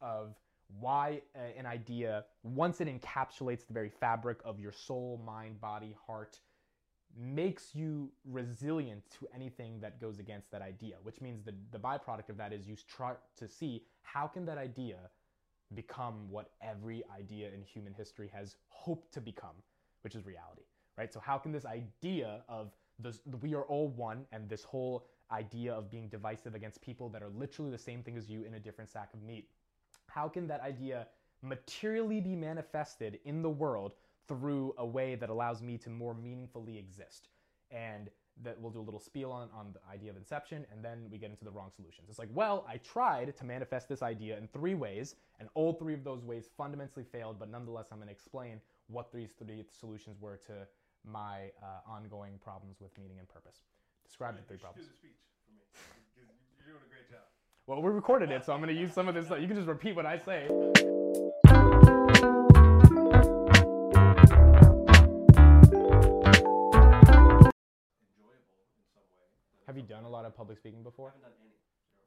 of why an idea, once it encapsulates the very fabric of your soul, mind, body, heart, makes you resilient to anything that goes against that idea. Which means the the byproduct of that is you try to see how can that idea become what every idea in human history has hoped to become, which is reality, right? So how can this idea of this, we are all one and this whole idea of being divisive against people that are literally the same thing as you in a different sack of meat, how can that idea materially be manifested in the world through a way that allows me to more meaningfully exist? And that we'll do a little spiel on, on the idea of inception and then we get into the wrong solutions. It's like, well, I tried to manifest this idea in three ways, and all three of those ways fundamentally failed, but nonetheless, I'm going to explain what these three solutions were to my uh, ongoing problems with meaning and purpose. Describe the three problems. Do the speech for me. 'Cause You're doing a great job. Well, we recorded it, so I'm going to use some of this. You can just repeat what I say. Enjoyable in some way. than Have you done a lot of public speaking before? haven't done any.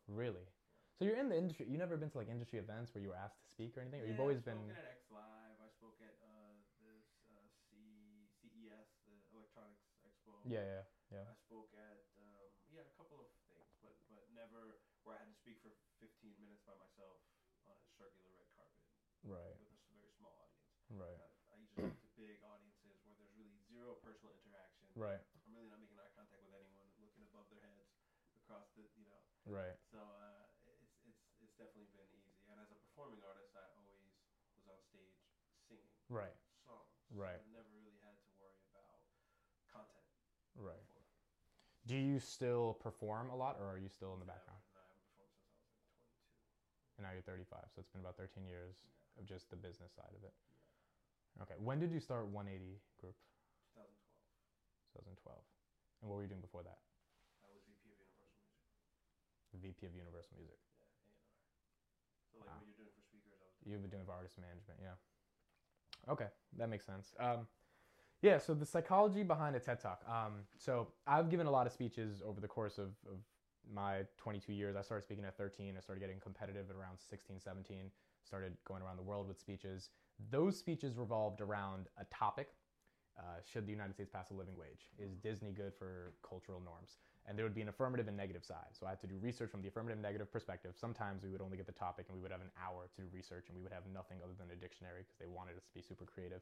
Zero. Really? So you're in the industry. You've never been to like industry events where you were asked to speak or anything, or you've always I've been. at X Live. I spoke at uh, this uh, C CES, the Electronics Expo. Yeah, yeah, yeah. I spoke at um, yeah a couple of things, but but never where I had to speak for 15 minutes by myself on a circular red carpet Right, with a very small audience. right, I, I usually like the big audiences where there's really zero personal interaction. right, I'm really not making eye contact with anyone, looking above their heads across the you know. right. So uh, it's it's it's definitely been easy. And as a performing artist, I always was on stage singing Right. songs. Right. So I never really had to worry about content. Right. before. Do you still perform a lot, or are you still in the Never. background? No, I haven't performed since I was like 22. And now you're 35, so it's been about 13 years of just the business side of it. Okay. When did you start 180 Group? 2012. 2012. And what were you doing before that? I was VP of Universal Music. VP of Universal Music. Yeah, A&R. So like Wow. what you're doing for speakers, I was doing. You've been doing for artist management, yeah. Okay, that makes sense. Um, yeah, so the psychology behind a TED Talk. Um, so I've given a lot of speeches over the course of, of my 22 years. I started speaking at 13. I started getting competitive at around 16, 17. Started going around the world with speeches. Those speeches revolved around a topic. Uh, should the United States pass a living wage? Is Disney good for cultural norms? And there would be an affirmative and negative side. So I had to do research from the affirmative and negative perspective. Sometimes we would only get the topic and we would have an hour to do research and we would have nothing other than a dictionary because they wanted us to be super creative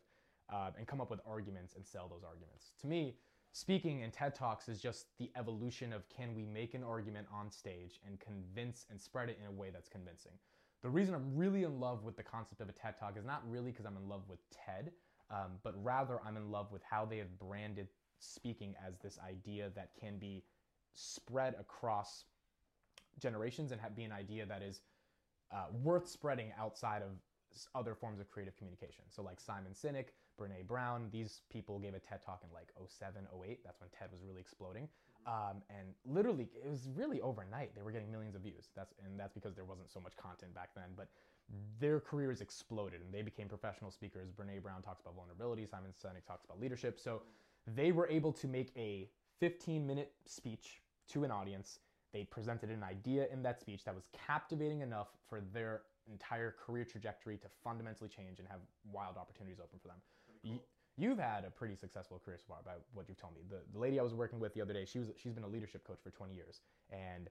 uh, and come up with arguments and sell those arguments. To me, speaking in TED Talks is just the evolution of can we make an argument on stage and convince and spread it in a way that's convincing. The reason I'm really in love with the concept of a TED Talk is not really because I'm in love with TED, um, but rather I'm in love with how they have branded speaking as this idea that can be spread across generations and have, be an idea that is uh, worth spreading outside of other forms of creative communication. So, like Simon Sinek, Brene Brown, these people gave a TED talk in like 07, 08. That's when TED was really exploding. Um, and literally, it was really overnight. They were getting millions of views. That's and that's because there wasn't so much content back then. But their careers exploded and they became professional speakers. Brene Brown talks about vulnerability. Simon Sinek talks about leadership. So they were able to make a 15 minute speech to an audience. They presented an idea in that speech that was captivating enough for their entire career trajectory to fundamentally change and have wild opportunities open for them. Y- You've had a pretty successful career so far by what you've told me. The, the lady I was working with the other day, she was she's been a leadership coach for 20 years, and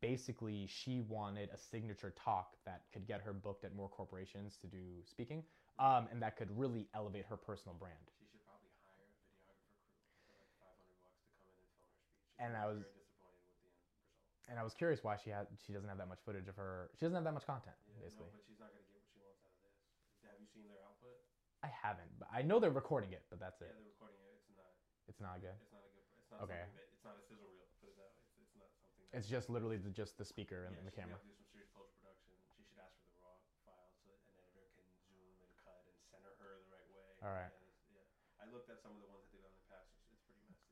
basically she wanted a signature talk that could get her booked at more corporations to do speaking, um, and that could really elevate her personal brand. She should probably hire a videographer crew for like 500 bucks to come in and film her speech. She's And I was- very disappointed with the end result. And I was curious why she had she doesn't have that much footage of her. She doesn't have that much content, Yeah, basically. no, but she's not gonna get what she wants out of this. Have you seen their? I haven't, but I know they're recording it, but that's it. Yeah, it. they're recording it. It's not. It's not good. It's not a good. It's not Okay. something that. It's not a sizzle reel. Put it that way. It's, it's not something. That, It's just literally the, just the speaker and yeah, the she's camera. gonna have to do some serious post production. She should ask for the raw file so that an editor can zoom and cut and center her the right way. All right. And it's, yeah, I looked at some of the ones that they've done in the past. It's, it's pretty messy.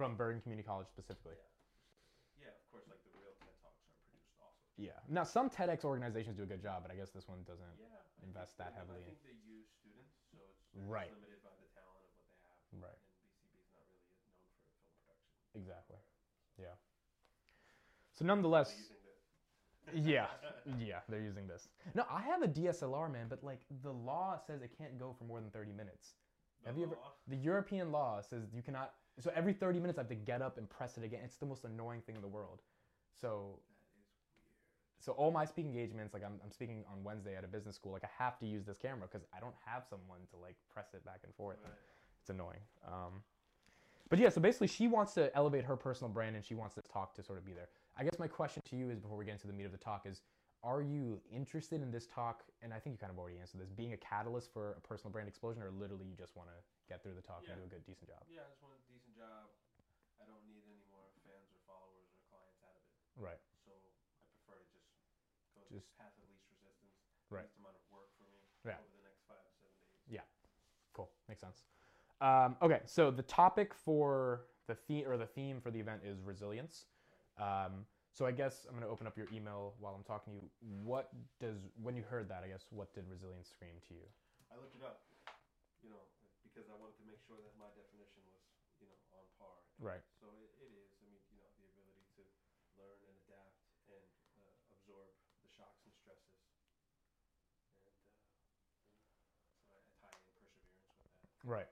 From Bergen Community College specifically. Yeah. Yeah, of course, like the real TED talks are produced also. Yeah. Now some TEDx organizations do a good job, but I guess this one doesn't. Yeah. I Invest think that they- heavily I in- think they use students, so it's they're Right. limited by the talent of what they have. Right. And BCB is not really known for film production. Exactly. Yeah. So nonetheless, What do you think that? yeah, yeah, they're using this. No, I have a DSLR, man, but like the law says it can't go for more than 30 minutes. The Have you ever- law? The European law says you cannot. So every 30 minutes, I have to get up and press it again. It's the most annoying thing in the world. So, That is weird. So all my speaking engagements, like I'm, I'm speaking on Wednesday at a business school, like I have to use this camera because I don't have someone to like press it back and forth. Right. It's annoying. Um, but yeah, so basically, she wants to elevate her personal brand and she wants this talk to sort of be there. I guess my question to you is before we get into the meat of the talk is are you interested in this talk? And I think you kind of already answered this being a catalyst for a personal brand explosion, or literally you just want to get through the talk Yeah. and do a good, decent job? Yeah, I just want a decent job. I don't need any more fans or followers or clients out of it. Right. So I prefer to just go Just- path of least resistance, Right. least amount of work for me Yeah. over the next five to seven days. Cool. Makes sense. Um, okay, so the topic for the theme or the theme for the event is resilience. Um, so I guess I'm going to open up your email while I'm talking to you. What does when you heard that? I guess what did resilience scream to you? I looked it up, you know, because I wanted to make sure that my definition was, you know, on par. Right. So it, it is. I mean, you know, the ability to learn and adapt and uh, absorb the shocks and stresses. And, uh, and so I, I tie in perseverance with that. Right.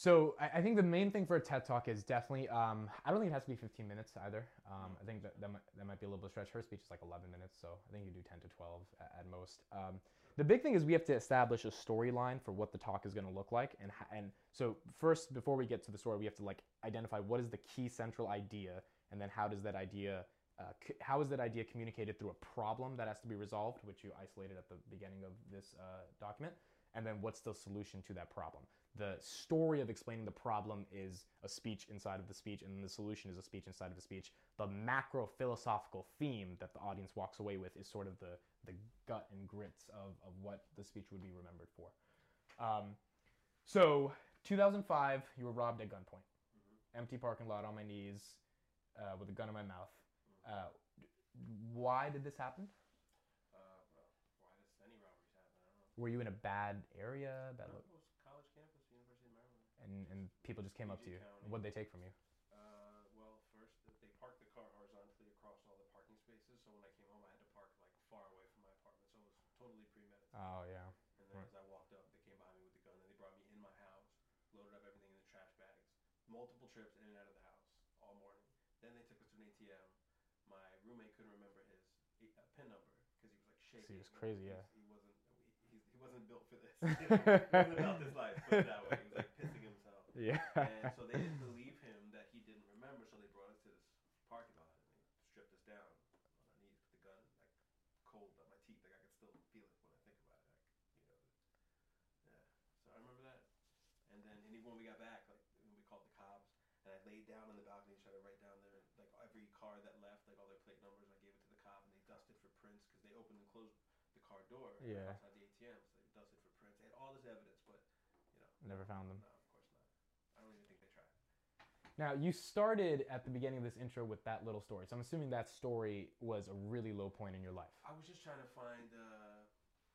So I, I think the main thing for a TED Talk is definitely. Um, I don't think it has to be 15 minutes either. Um, I think that that might, that might be a little bit of stretch. Her speech is like 11 minutes, so I think you do 10 to 12 at, at most. Um, the big thing is we have to establish a storyline for what the talk is going to look like, and and so first before we get to the story, we have to like identify what is the key central idea, and then how does that idea. Uh, how is that idea communicated through a problem that has to be resolved, which you isolated at the beginning of this uh, document, and then what's the solution to that problem? the story of explaining the problem is a speech inside of the speech and the solution is a speech inside of the speech. The macro philosophical theme that the audience walks away with is sort of the the gut and grits of, of what the speech would be remembered for. Um, so 2005 you were robbed at gunpoint. Mm-hmm. empty parking lot on my knees uh, with a gun in my mouth. Uh, why did this happen Uh, well, why does any robberies happen? I don't know. Were you in a bad area bad No, lo- was college campus, University of Maryland. and, and people just came up to you County. what'd they take from you Uh, well, first they parked the car horizontally across all the parking spaces. So when I came home, I had to park like far away from my apartment. So it was totally premeditated. oh yeah And then right. as I walked up, they came behind me with the gun. and they brought me in my house, loaded up everything in the trash bags, multiple trips in and out of the house all morning. Then they took us to an ATM. My roommate couldn't remember his a- uh, pin number because he was like shaking. he was crazy, yeah. He, he wasn't built for this. You know? about this life. Put it that way. He was like pissing himself. Yeah. And so they didn't believe him that he didn't remember, so they brought us to this parking lot and they stripped us down on our knees with the gun, like cold on my teeth. Like I could still feel it when I think about it. Like you know, yeah. So I remember that. And then and even when we got back, like when we called the cops, and I laid down on the balcony and tried to write down their like every car that left, like all their plate numbers. I gave it to the cop, and they dusted for prints because they opened and closed the car door Yeah. outside the ATM. So they dusted for prints. They had all this evidence, but you know, Never found them. no, of course not. I don't even think they tried. Now, you started at the beginning of this intro with that little story. So I'm assuming that story was a really low point in your life. I was just trying to find uh,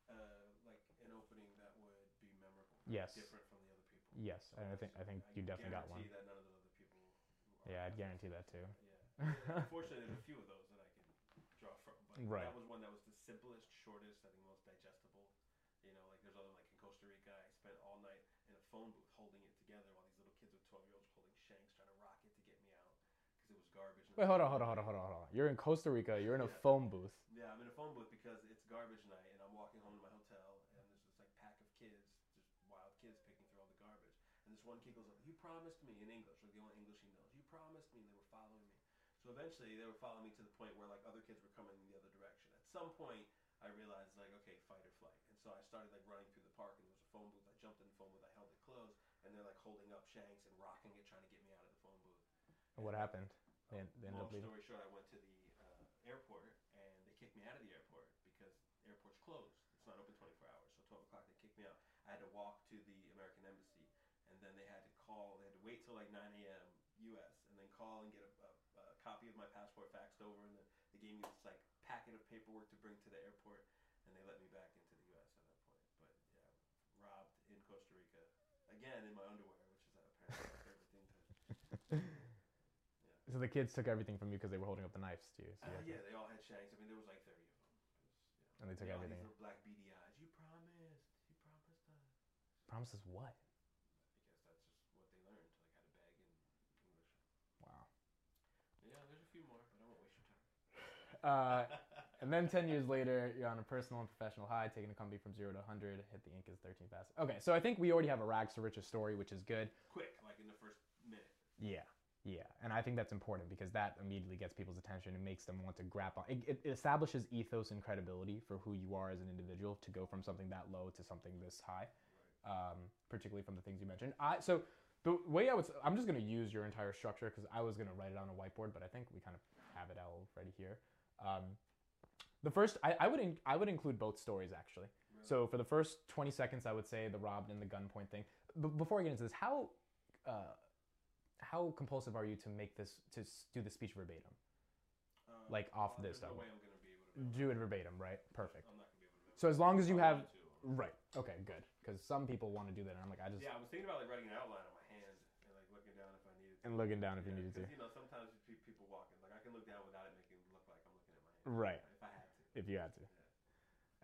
uh, like an opening that would be memorable, Yes. different from the other people. Yes, and I think I think you definitely got one. that none of those other people. Yeah, I'd guarantee that too. Yeah. Unfortunately, there's a few of those that I can draw from, but Right. that was one that was the simplest, shortest, I think most digestible. You know, like there's other like in Costa Rica, I spent all night phone booth holding it together while these little kids with 12 year olds holding shanks trying to rock it to get me out because it was garbage. Wait, hold on, hold on, hold on, hold on, hold on. You're in Costa Rica. You're in a Yeah. phone booth. Yeah, I'm in a phone booth because it's garbage night, and I'm walking home to my hotel, and there's this like pack of kids, just wild kids picking through all the garbage. And this one kid goes "You promised me in English, like the only English he knows. You promised me." And they were following me. So eventually, they were following me to the point where like other kids were coming in the other direction. At some point, I realized like, okay, fight or flight. And so I started like running through the park, and there was a phone booth. I jumped in the phone booth, I held it closed, and they're like holding up shanks and rocking it, trying to get me out of the phone booth. And what happened? They, Long story short, I went to the uh, airport and they kicked me out of the airport because the airport's closed. It's not open 24 hours. So 12 o'clock they kicked me out. I had to walk to the American embassy and then they had to call. They had to wait till like 9 a.m. U.S. and then call and get a, a, a copy of my passport faxed over and then they gave me this like packet of paperwork to bring to the airport and they let me back into the U.S. at that point. But yeah, robbed in Costa Rica again in my underwear, which is apparently my favorite thing to. So the kids took everything from you because they were holding up the knives to you. So Uh, had to- yeah, they all had shanks. I mean, there was like 30 of them. Was, yeah. And they took all everything. These little black beady eyes. You promised. You promised us. Promises what? I guess that's just what they learned, like how to beg in English. Wow. Yeah, there's a few more, but I won't waste your time. Uh, and then 10 years later, you're on a personal and professional high, taking a company from zero to 100, hit the Incas 13 fast. Okay, so I think we already have a rags to riches story, which is good. Quick, like in the first minute. Yeah, yeah. And I think that's important because that immediately gets people's attention and makes them want to grab on. It, it establishes ethos and credibility for who you are as an individual to go from something that low to something this high, um, particularly from the things you mentioned. I So the way I would, I'm just going to use your entire structure because I was going to write it on a whiteboard, but I think we kind of have it out already here. Um, the first, I, I would in, I would include both stories actually. Really? So for the first 20 seconds, I would say the robbed and the gunpoint thing. But before I get into this, how uh, how compulsive are you to make this to do the speech verbatim? Uh, like, off this no stuff. way I'm gonna be able to. Do it verbatim, right? Perfect. I'm not gonna be able to. So as long as you have to. right, okay, good. Because some people want to do that, and I'm like, I just Yeah, I was thinking about like writing an outline on my hand and like looking down if I needed to. and looking down if you Yeah, needed to. You know, sometimes you see people walking. Like I can look down without it making it look like I'm looking at my hand. Right, If I had to. if you had to.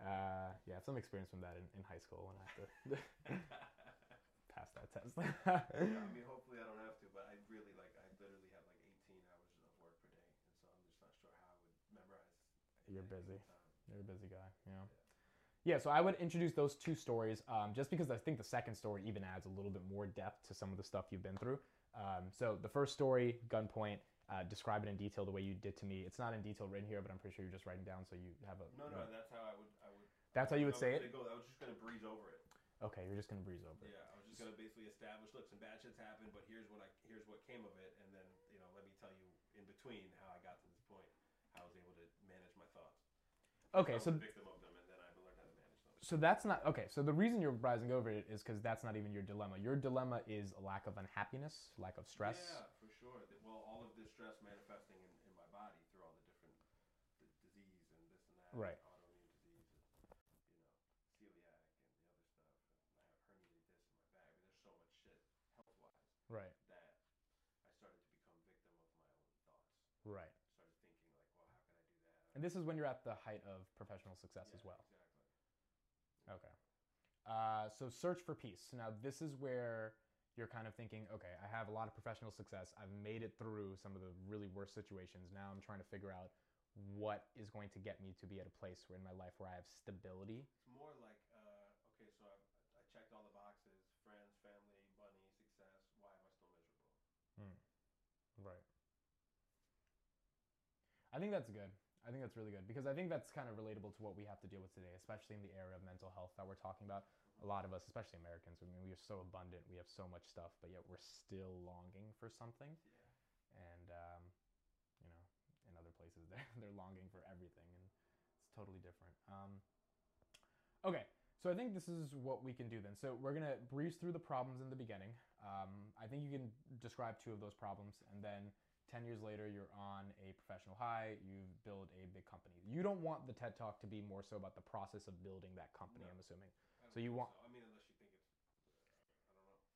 Uh, yeah, I have some experience from that in, in high school when I had to pass that test. yeah, I mean, hopefully I don't have to, but I really like. I literally have like 18 hours of work per day, and so I'm just not sure how I would memorize. You're busy. You're a busy guy. Yeah. Yeah, so I would introduce those two stories um, just because I think the second story even adds a little bit more depth to some of the stuff you've been through. Um, so the first story, gunpoint, uh, describe it in detail the way you did to me. It's not in detail written here, but I'm pretty sure you're just writing down so you have a. No, no, that's how I would. I would. That's how you would I say it? Go, I was just gonna breeze over it. Okay, you're just gonna breeze over. it. Yeah, I was just gonna basically establish. Look, some bad shits happened, but here's what I here's what came of it, and then you know, let me tell you in between how I got to this point, how I was able to manage my thoughts. Okay, so victim of them, and then I learned how to manage them. so that's not okay. So the reason you're rising over it is because that's not even your dilemma. Your dilemma is a lack of unhappiness, lack of stress. Yeah, for sure. Well, all of this stress manifesting in, in my body through all the different d- disease and this and that, Right. autoimmune disease, and, you know, celiac and the other stuff. And I have herniated disc in my back. I mean, there's so much shit health wise Right. that I started to become victim of my own thoughts. Right. Started thinking like, well, how can I do that? And this is when you're at the height of professional success as well. Exactly. Okay. Uh, so search for peace. Now this is where you're kind of thinking, okay, I have a lot of professional success. I've made it through some of the really worst situations. Now I'm trying to figure out what is going to get me to be at a place where in my life where I have stability. It's more like, uh, okay, so I, I checked all the boxes: friends, family, money, success. Why am I still miserable? Right. I think that's good. I think that's really good because I think that's kind of relatable to what we have to deal with today, especially in the area of mental health that we're talking about. A lot of us, especially Americans, I mean, we are so abundant, we have so much stuff, but yet we're still longing for something. Yeah. and um, you know, in other places they're they're longing for everything, and it's totally different. Um, okay, so I think this is what we can do then. So we're gonna breeze through the problems in the beginning. Um, I think you can describe two of those problems, and then ten years later, you're on a professional high. You build a big company. You don't want the TED Talk to be more so about the process of building that company. No. I'm assuming. So you want- I mean, unless you think it's, I don't know.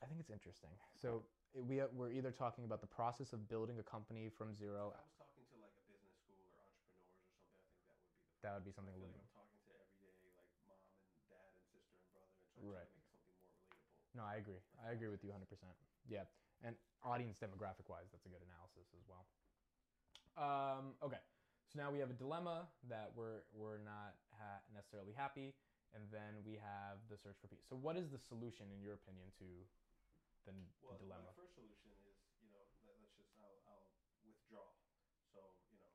I think it's interesting. So we uh, we're either talking about the process of building a company from zero. If I was talking to like a business school or entrepreneurs or something, I think that would be the. That would be something I a feel little. like I'm talking to everyday like mom and dad and sister and brother and trying Right. to make something more relatable. No, I agree. I agree with you 100%. Yeah. And audience demographic wise, that's a good analysis as well. Um, okay. So now we have a dilemma that we're, we're not ha- necessarily happy. And then we have the search for peace. So, what is the solution, in your opinion, to the, Well, the dilemma? my first solution is you know let, let's just I'll, I'll withdraw. So you know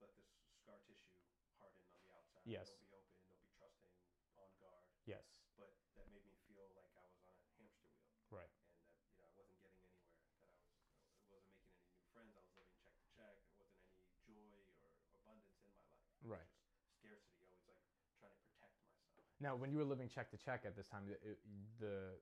let this scar tissue harden on the outside. Yes. Don't be open. Don't be trusting. On guard. Yes. But that made me feel like I was on a hamster wheel. Right. and that you know I wasn't getting anywhere. That I was I wasn't making any new friends. I was living check to check. There wasn't any joy or abundance in my life. It was Right. Just scarcity. Always like trying to protect myself. Now, when you were living check to check at this time, it, the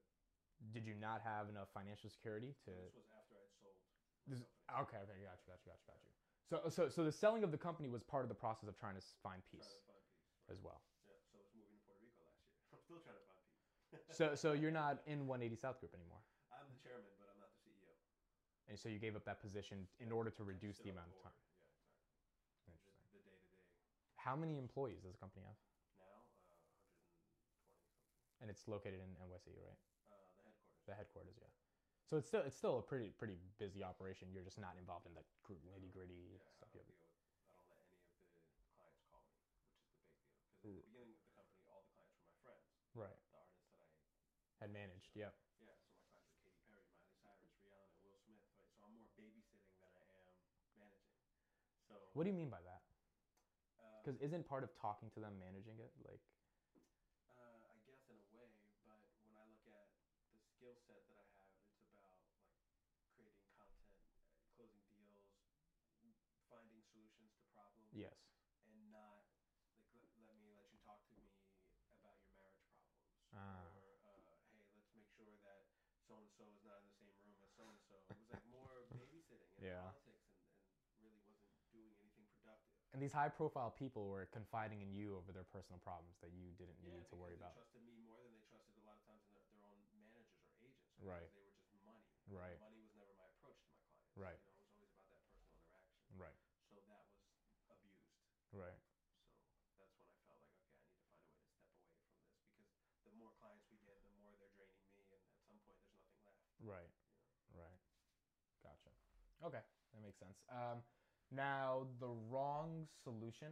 did you not have enough financial security to? This was after I'd sold. This, okay, okay, got you, got you, got you, got you. So, so, so the selling of the company was part of the process of trying to find peace to find peace. Right. as well. Yeah. So I was moving to Puerto Rico last year. I'm still trying to find peace. So, so you're not in 180 South Group anymore, I'm the chairman, but I'm not the CEO. and so you gave up that position in order to reduce the amount of time. Yeah, exactly. Interesting. The day to day. How many employees does the company have? Now, uh, 120 something. And it's located in NYC, right? Uh, the headquarters. The headquarters, yeah. So it's still it's still a pretty pretty busy operation. You're just not involved in the nitty gritty Yeah, stuff. I You don't deal with. I don't let any of the clients call me, which is the big deal. Because at the beginning of the company, all the clients were my friends, Right. the artists that I. Had managed. Yeah. Yeah, so my clients were Katy Perry, Miley Cyrus, Rihanna, Will Smith, right? So I'm more babysitting than I am managing. So. What do you mean by that? Because isn't part of talking to them managing it? Like, Uh, I guess in a way, but when I look at the skill set that I have, it's about like creating content, uh, closing deals, m- finding solutions to problems, yes. and not like let, let me let you talk to me about your marriage problems, Ah. or uh, hey, let's make sure that so and so is not in the same room as so and so. It was like more babysitting and Yeah. politics, and, and really wasn't doing anything productive. And these high profile people were confiding in you over their personal problems that you didn't Yeah, need to worry because about. They trusted me more than they trusted a lot of times in their, their own managers or agents. Right. They were just money. Right. Money was never my approach to my clients. Right. You know, it was always about that personal interaction. Right. So that was abused. Right. So that's when I felt like, okay, I need to find a way to step away from this because the more clients we get, the more they're draining me, and at some point, there's nothing left. Right. You know. Right. Gotcha. Okay, that makes sense. Um, now the wrong solution.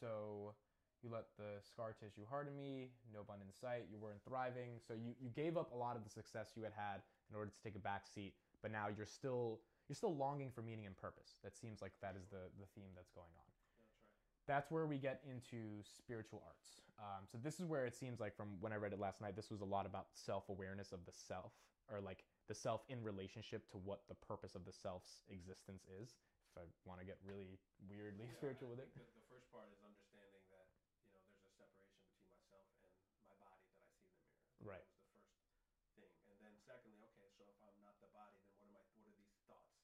So you let the scar tissue harden me, no bun in sight. You weren't thriving, so you, you gave up a lot of the success you had had in order to take a back seat. But now you're still you're still longing for meaning and purpose. That seems like that is the the theme that's going on. That's right. That's where we get into spiritual arts. Um, so this is where it seems like from when I read it last night, this was a lot about self awareness of the self, or like the self in relationship to what the purpose of the self's existence is. If I want to get really weirdly Yeah, spiritual with it. that the first part is understanding that you know there's a separation between myself and my body that I see in the mirror. Right. That was the first thing, and then secondly, okay, so if I'm not the body, then what am I? What are these thoughts?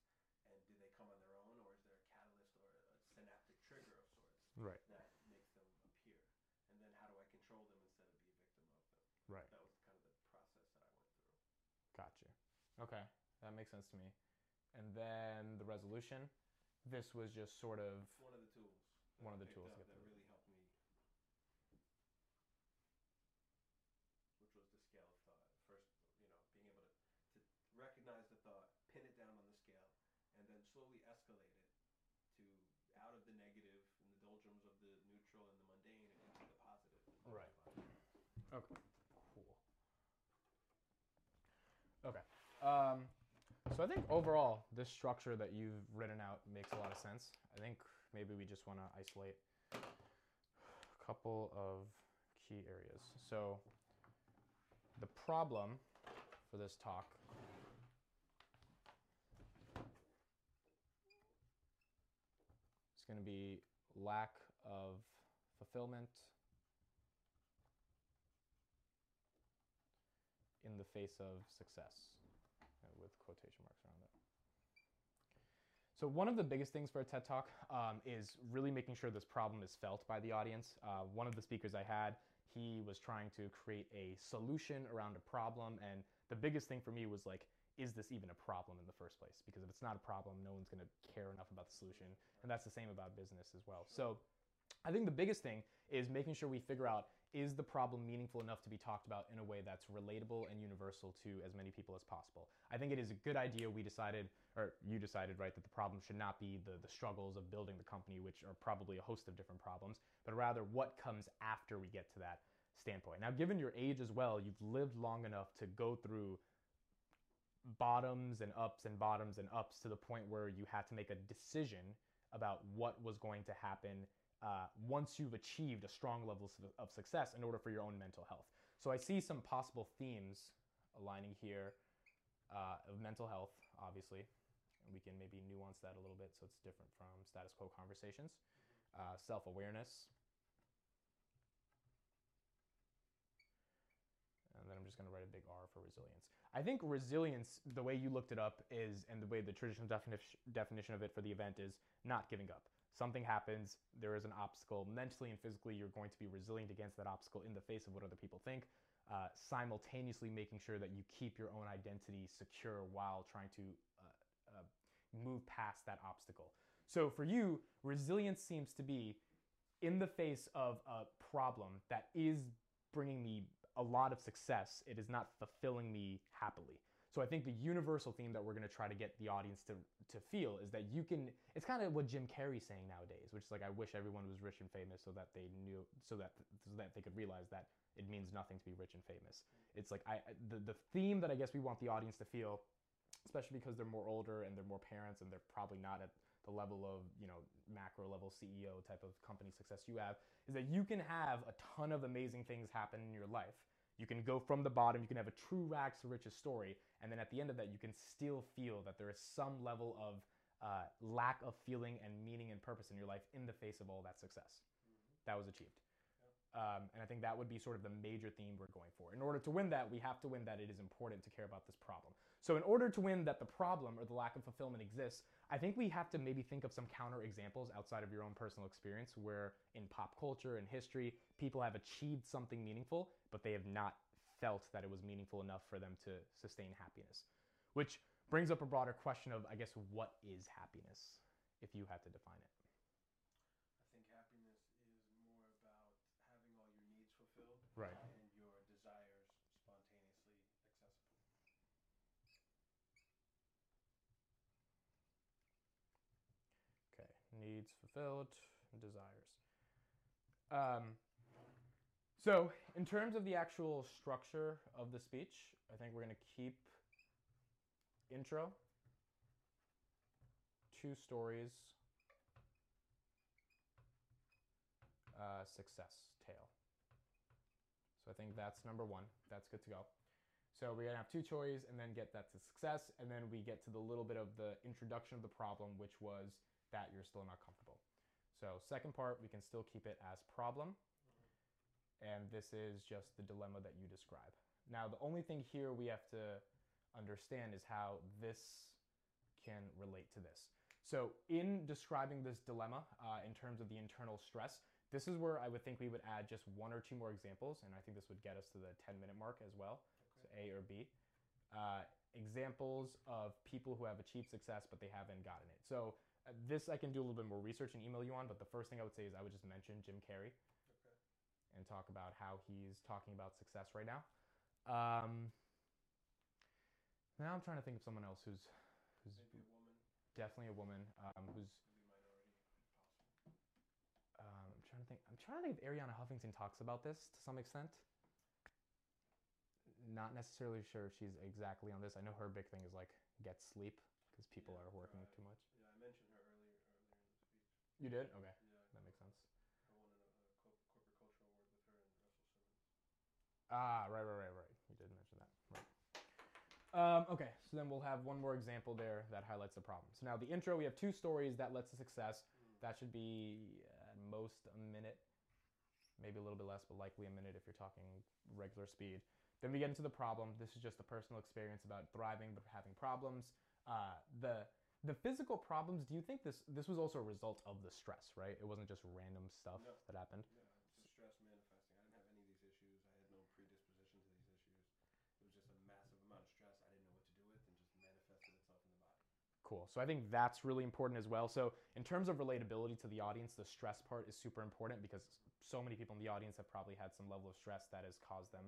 And do they come on their own, or is there a catalyst or a synaptic trigger of sorts Right. that makes them appear? And then how do I control them instead of be a victim of them? Right. That was kind of the process that I went through. Gotcha. Okay, that makes sense to me. And then the resolution. This was just sort of One of the tools. One of the tools that through. really helped me, which was the scale of thought. First, you know, being able to, to recognize the thought, pin it down on the scale, and then slowly escalate it to out of the negative and the doldrums of the neutral and the mundane and into the positive. Right. Okay. Cool. Okay. Um, so I think overall, this structure that you've written out makes a lot of sense. I think maybe we just want to isolate a couple of key areas. So the problem for this talk is going to be lack of fulfillment in the face of success, with quotation marks around that. So one of the biggest things for a TED Talk um, is really making sure this problem is felt by the audience. Uh, one of the speakers I had, he was trying to create a solution around a problem, and the biggest thing for me was like, is this even a problem in the first place? Because if it's not a problem, no one's going to care enough about the solution, and that's the same about business as well. So I think the biggest thing is making sure we figure out is the problem meaningful enough to be talked about in a way that's relatable and universal to as many people as possible. I think it is a good idea we decided, or you decided, right, that the problem should not be the, the struggles of building the company, which are probably a host of different problems, but rather what comes after we get to that standpoint. Now, given your age as well, you've lived long enough to go through bottoms and ups and bottoms and ups to the point where you had to make a decision about what was going to happen uh, once you've achieved a strong level of- success in order for your own mental health. So I see some possible themes aligning here uh, of mental health, obviously, and we can maybe nuance that a little bit so it's different from status quo conversations. Uh, Self awareness. And then I'm just going to write a big R for resilience. I think resilience, the way you looked it up, is, and the way the traditional definition definition of it for the event is not giving up. Something happens, there is an obstacle. Mentally and physically, you're going to be resilient against that obstacle in the face of what other people think, uh, simultaneously making sure that you keep your own identity secure while trying to uh, uh, move past that obstacle. So for you, resilience seems to be in the face of a problem that is bringing me a lot of success, it is not fulfilling me happily. So I think the universal theme that we're going to try to get the audience to to feel is that you can. It's kind of what Jim Carrey's saying nowadays, which is like, I wish everyone was rich and famous so that they knew, so that so that they could realize that it means nothing to be rich and famous. It's like I the the theme that I guess we want the audience to feel, especially because they're more older and they're more parents and they're probably not at the level of you know macro level CEO type of company success you have, is that you can have a ton of amazing things happen in your life you can go from the bottom, you can have a true rags to riches story, and then at the end of that, you can still feel that there is some level of uh, lack of feeling and meaning and purpose in your life in the face of all that success that was achieved. Um, and I think that would be sort of the major theme we're going for. In order to win that, we have to win that it is important to care about this problem. So, in order to win that the problem or the lack of fulfillment exists, I think we have to maybe think of some counter examples outside of your own personal experience where in pop culture and history, people have achieved something meaningful, but they have not felt that it was meaningful enough for them to sustain happiness. Which brings up a broader question of, I guess, what is happiness if you had to define it? I think happiness is more about having all your needs fulfilled Right. and your desires spontaneously accessible. Okay, needs fulfilled, desires. Um, so, in terms of the actual structure of the speech, I think we're going to keep intro, two stories, uh, success tale. So I think that's number one. That's good to go. So we're gonna have two choices and then get that to success, and then we get to the little bit of the introduction of the problem, which was that you're still not comfortable. So second part, we can still keep it as problem, and this is just the dilemma that you describe. Now the only thing here we have to understand is how this can relate to this. So in describing this dilemma uh, in terms of the internal stress, this is where I would think we would add just one or two more examples, and I think this would get us to the 10 minute mark as well. So A or B. Uh, examples of people who have achieved success but they haven't gotten it. So uh, this I can do a little bit more research and email you on, but the first thing I would say is I would just mention Jim Carrey Okay. and talk about how he's talking about success right now. Um, now I'm trying to think of someone else who's who's Maybe a woman, definitely a woman um, who's maybe minority, if possible. um, I'm trying to think. I'm trying to think if Arianna Huffington talks about this to some extent. Not necessarily sure if she's exactly on this. I know her big thing is like get sleep because people Yeah, are working right. too much. Yeah, I mentioned her earlier earlier in the speech. You did? Okay, Yeah, that makes sense. I won a, a corporate culture award with her and Russell Simmons. Ah, right, right, right, right. You did mention that. Right. Um, okay, so then we'll have one more example there that highlights the problem. So now the intro, we have two stories that led to success. That should be at most a minute, maybe a little bit less, but likely a minute if you're talking regular speed. Then we get into the problem. This is just a personal experience about thriving but having problems. Uh, the the physical problems. Do you think this this was also a result of the stress, right? It wasn't just random stuff No. that happened. Yeah, it's just stress manifesting. I didn't have any of these issues. I had no predisposition to these issues. It was just a massive amount of stress. I didn't know what to do with, and just manifested itself in the body. Cool. So I think that's really important as well. So in terms of relatability to the audience, the stress part is super important because so many people in the audience have probably had some level of stress that has caused them,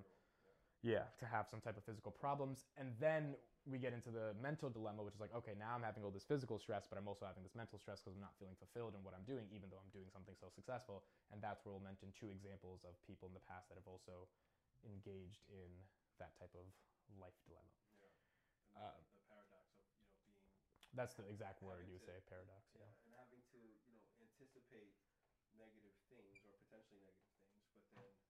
yeah, to have some type of physical problems. And then we get into the mental dilemma, which is like, okay, now I'm having all this physical stress, but I'm also having this mental stress because I'm not feeling fulfilled in what I'm doing, even though I'm doing something so successful. And that's where we'll mention two examples of people in the past that have also engaged in that type of life dilemma. Yeah. Uh, the, paradox of you know being That's the exact word you would to- say, paradox. Yeah. and having to you know anticipate negative things or potentially negative things, but then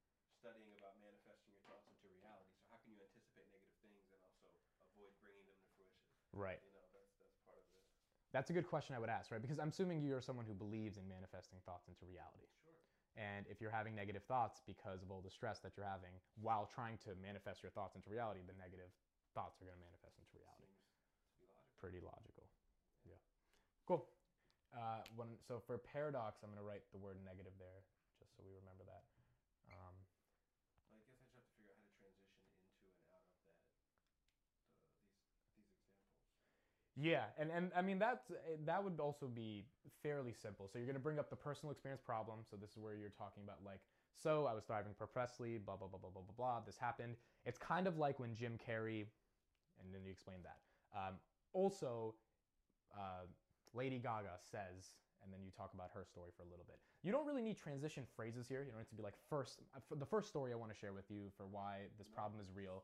studying about manifesting your thoughts into reality. So how can you anticipate negative things and also avoid bringing them to fruition? Right. You know, that's that's part of it. That's a good question I would ask, right? Because I'm assuming you're someone who believes in manifesting thoughts into reality. Sure. And if you're having negative thoughts because of all the stress that you're having while trying to manifest your thoughts into reality, the negative thoughts are going to manifest into reality. Seems logical. Pretty logical. Yeah. Cool. Uh, when, so for paradox, I'm going to write the word negative there just so we remember that. Um, Well, I guess I just have to figure out how to transition into and out of that. The, these these examples. Yeah, and, and I mean that's that would also be fairly simple. So you're gonna bring up the personal experience problem. So this is where you're talking about like, so I was thriving professionally, blah blah blah blah blah blah blah. This happened. It's kind of like when Jim Carrey, and then you explain that. Um, also, uh, Lady Gaga says, and then you talk about her story for a little bit. You don't really need transition phrases here. You don't need to be like first. uh, the first story I want to share with you for why this problem is real.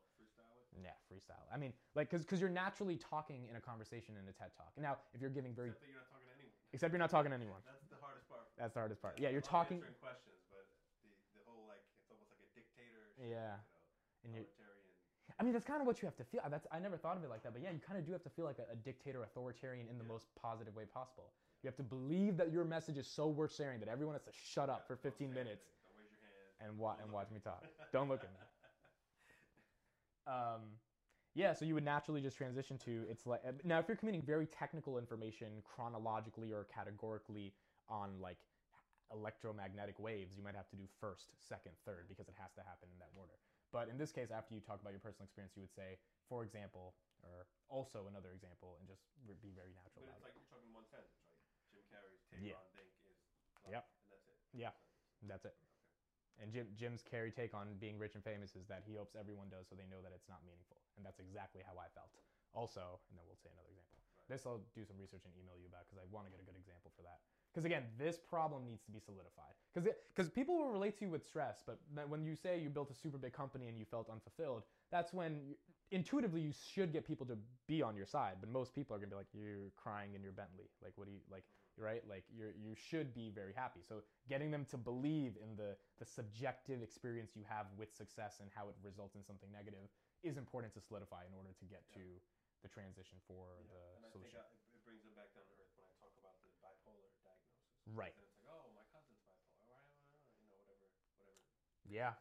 Yeah, freestyle. I mean, like, cause, cause you're naturally talking in a conversation in a TED talk. Now, if you're giving very, Except that you're not talking to anyone. except you're not talking to anyone. That's the hardest part. That's the hardest part. Yeah, you're talking. Answering questions, but the, the whole like it's almost like a dictator. Yeah. You And know, authoritarian. I mean, that's kind of what you have to feel. That's I never thought of it like that, but yeah, you kind of do have to feel like a, a dictator, authoritarian in the Yeah. most positive way possible. You have to believe that your message is so worth sharing that everyone has to shut up Yeah, for 15 minutes. Don't raise your hand. and wa- and watch me talk. Don't look at me. Um, yeah, so you would naturally just transition to it's like now if you're communicating very technical information chronologically or categorically on like electromagnetic waves, you might have to do first, second, third because it has to happen in that order. But in this case, after you talk about your personal experience, you would say, for example, or also another example, and just be very natural But about it's it. like you're talking one sentence, right? Jim Carrey's take Yeah. on is Yep. and that's it. Yeah. That's it. And Jim, Jim's carry take on being rich and famous is that he hopes everyone does so they know that it's not meaningful. And that's exactly how I felt. Also, and then we'll say another example. Right. This I'll do some research and email you about because I want to get a good example for that. Because again, this problem needs to be solidified. Because because people will relate to you with stress, but when you say you built a super big company and you felt unfulfilled, that's when you, intuitively you should get people to be on your side. But most people are gonna be like, you're crying in your Bentley. Like, what do you like? Right? Like, you're you should be very happy. So getting them to believe in the the subjective experience you have with success and how it results in something negative is important to solidify in order to get Yeah. to the transition for Yeah, the and I solution. think I, it- brings them back down to earth when I talk about the bipolar diagnosis. Right. And it's like, oh, my cousin's bipolar. Uh, you know, whatever, whatever. Yeah,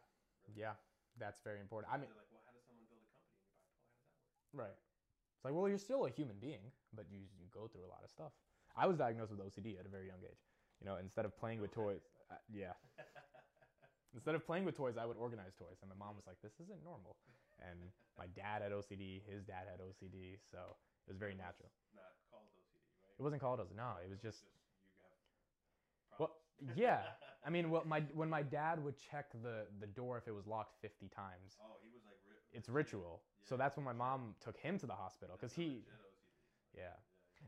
really. yeah, that's very important. I mean, like, well, how does someone build a company you're bipolar? How does that work? right. It's like, well, you're still a human being, but you you go through a lot of stuff. I was diagnosed with OCD at a very young age. You know, instead of playing with toys, uh, yeah, instead of playing with toys, I would organize toys, and my mom was like, "This isn't normal." And my dad had OCD, his dad had OCD, so it was very natural. Not called OCD, right? It wasn't called OCD. No, it was just Well, yeah. I mean, well, my when my dad would check the the door if it was locked 50 times, oh, he was like. Ri- it's ritual. So that's when my mom took him to the hospital because he, yeah.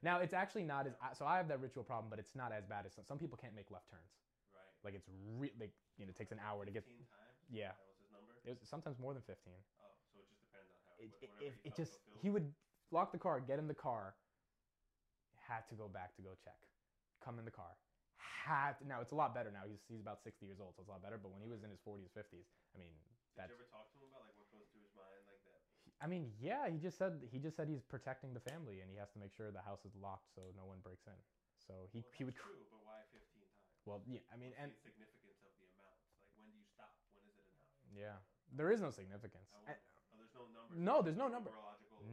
Now it's actually not as so I have that ritual problem, but it's not as bad as some, some people can't make left turns. Right. Like it's re- like you know it takes an hour to get. 15 times? Yeah. That was his number? It was sometimes more than 15. Oh, so it just depends on how. It, it, it just he would lock the car, get in the car, had to go back to go check, come in the car, had to, now it's a lot better now. He's he's about 60 years old, so it's a lot better. But when he was in his 40s, 50s, I mean Did that's you ever talk to him about like what goes through his mind like that? I mean yeah, he just said he just said he's protecting the family and he has to make sure the house is locked so no one breaks in. So he well, he would true, but why 15 times? well yeah I mean What's and the significance of the amounts? Like when do you stop? When is it enough? yeah there is no significance. And- oh, there's no number. No, there's no number.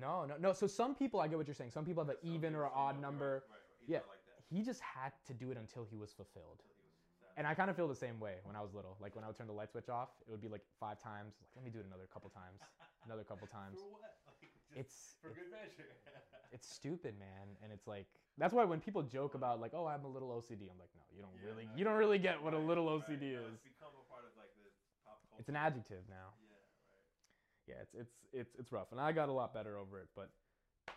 No no no. So some people I get what you're saying. Some people have an even or an odd number. Right, right, right. Yeah. like. He just had to do it until he was fulfilled. Until he was sad. And I kind of feel the same way when I was little. Like when I would turn the light switch off, it would be like five times. Like let me do it another couple times, another couple times. For what? Like, It's for good measure. it's stupid, man. And it's like that's why when people joke about like, oh, I'm a little OCD, I'm like, no, you don't Yeah, really, no, you don't really get what a little right. OCD No, is. It's become a part of like the pop culture. It's an adjective now. Yeah, right. Yeah, it's it's it's it's rough, and I got a lot better over it. But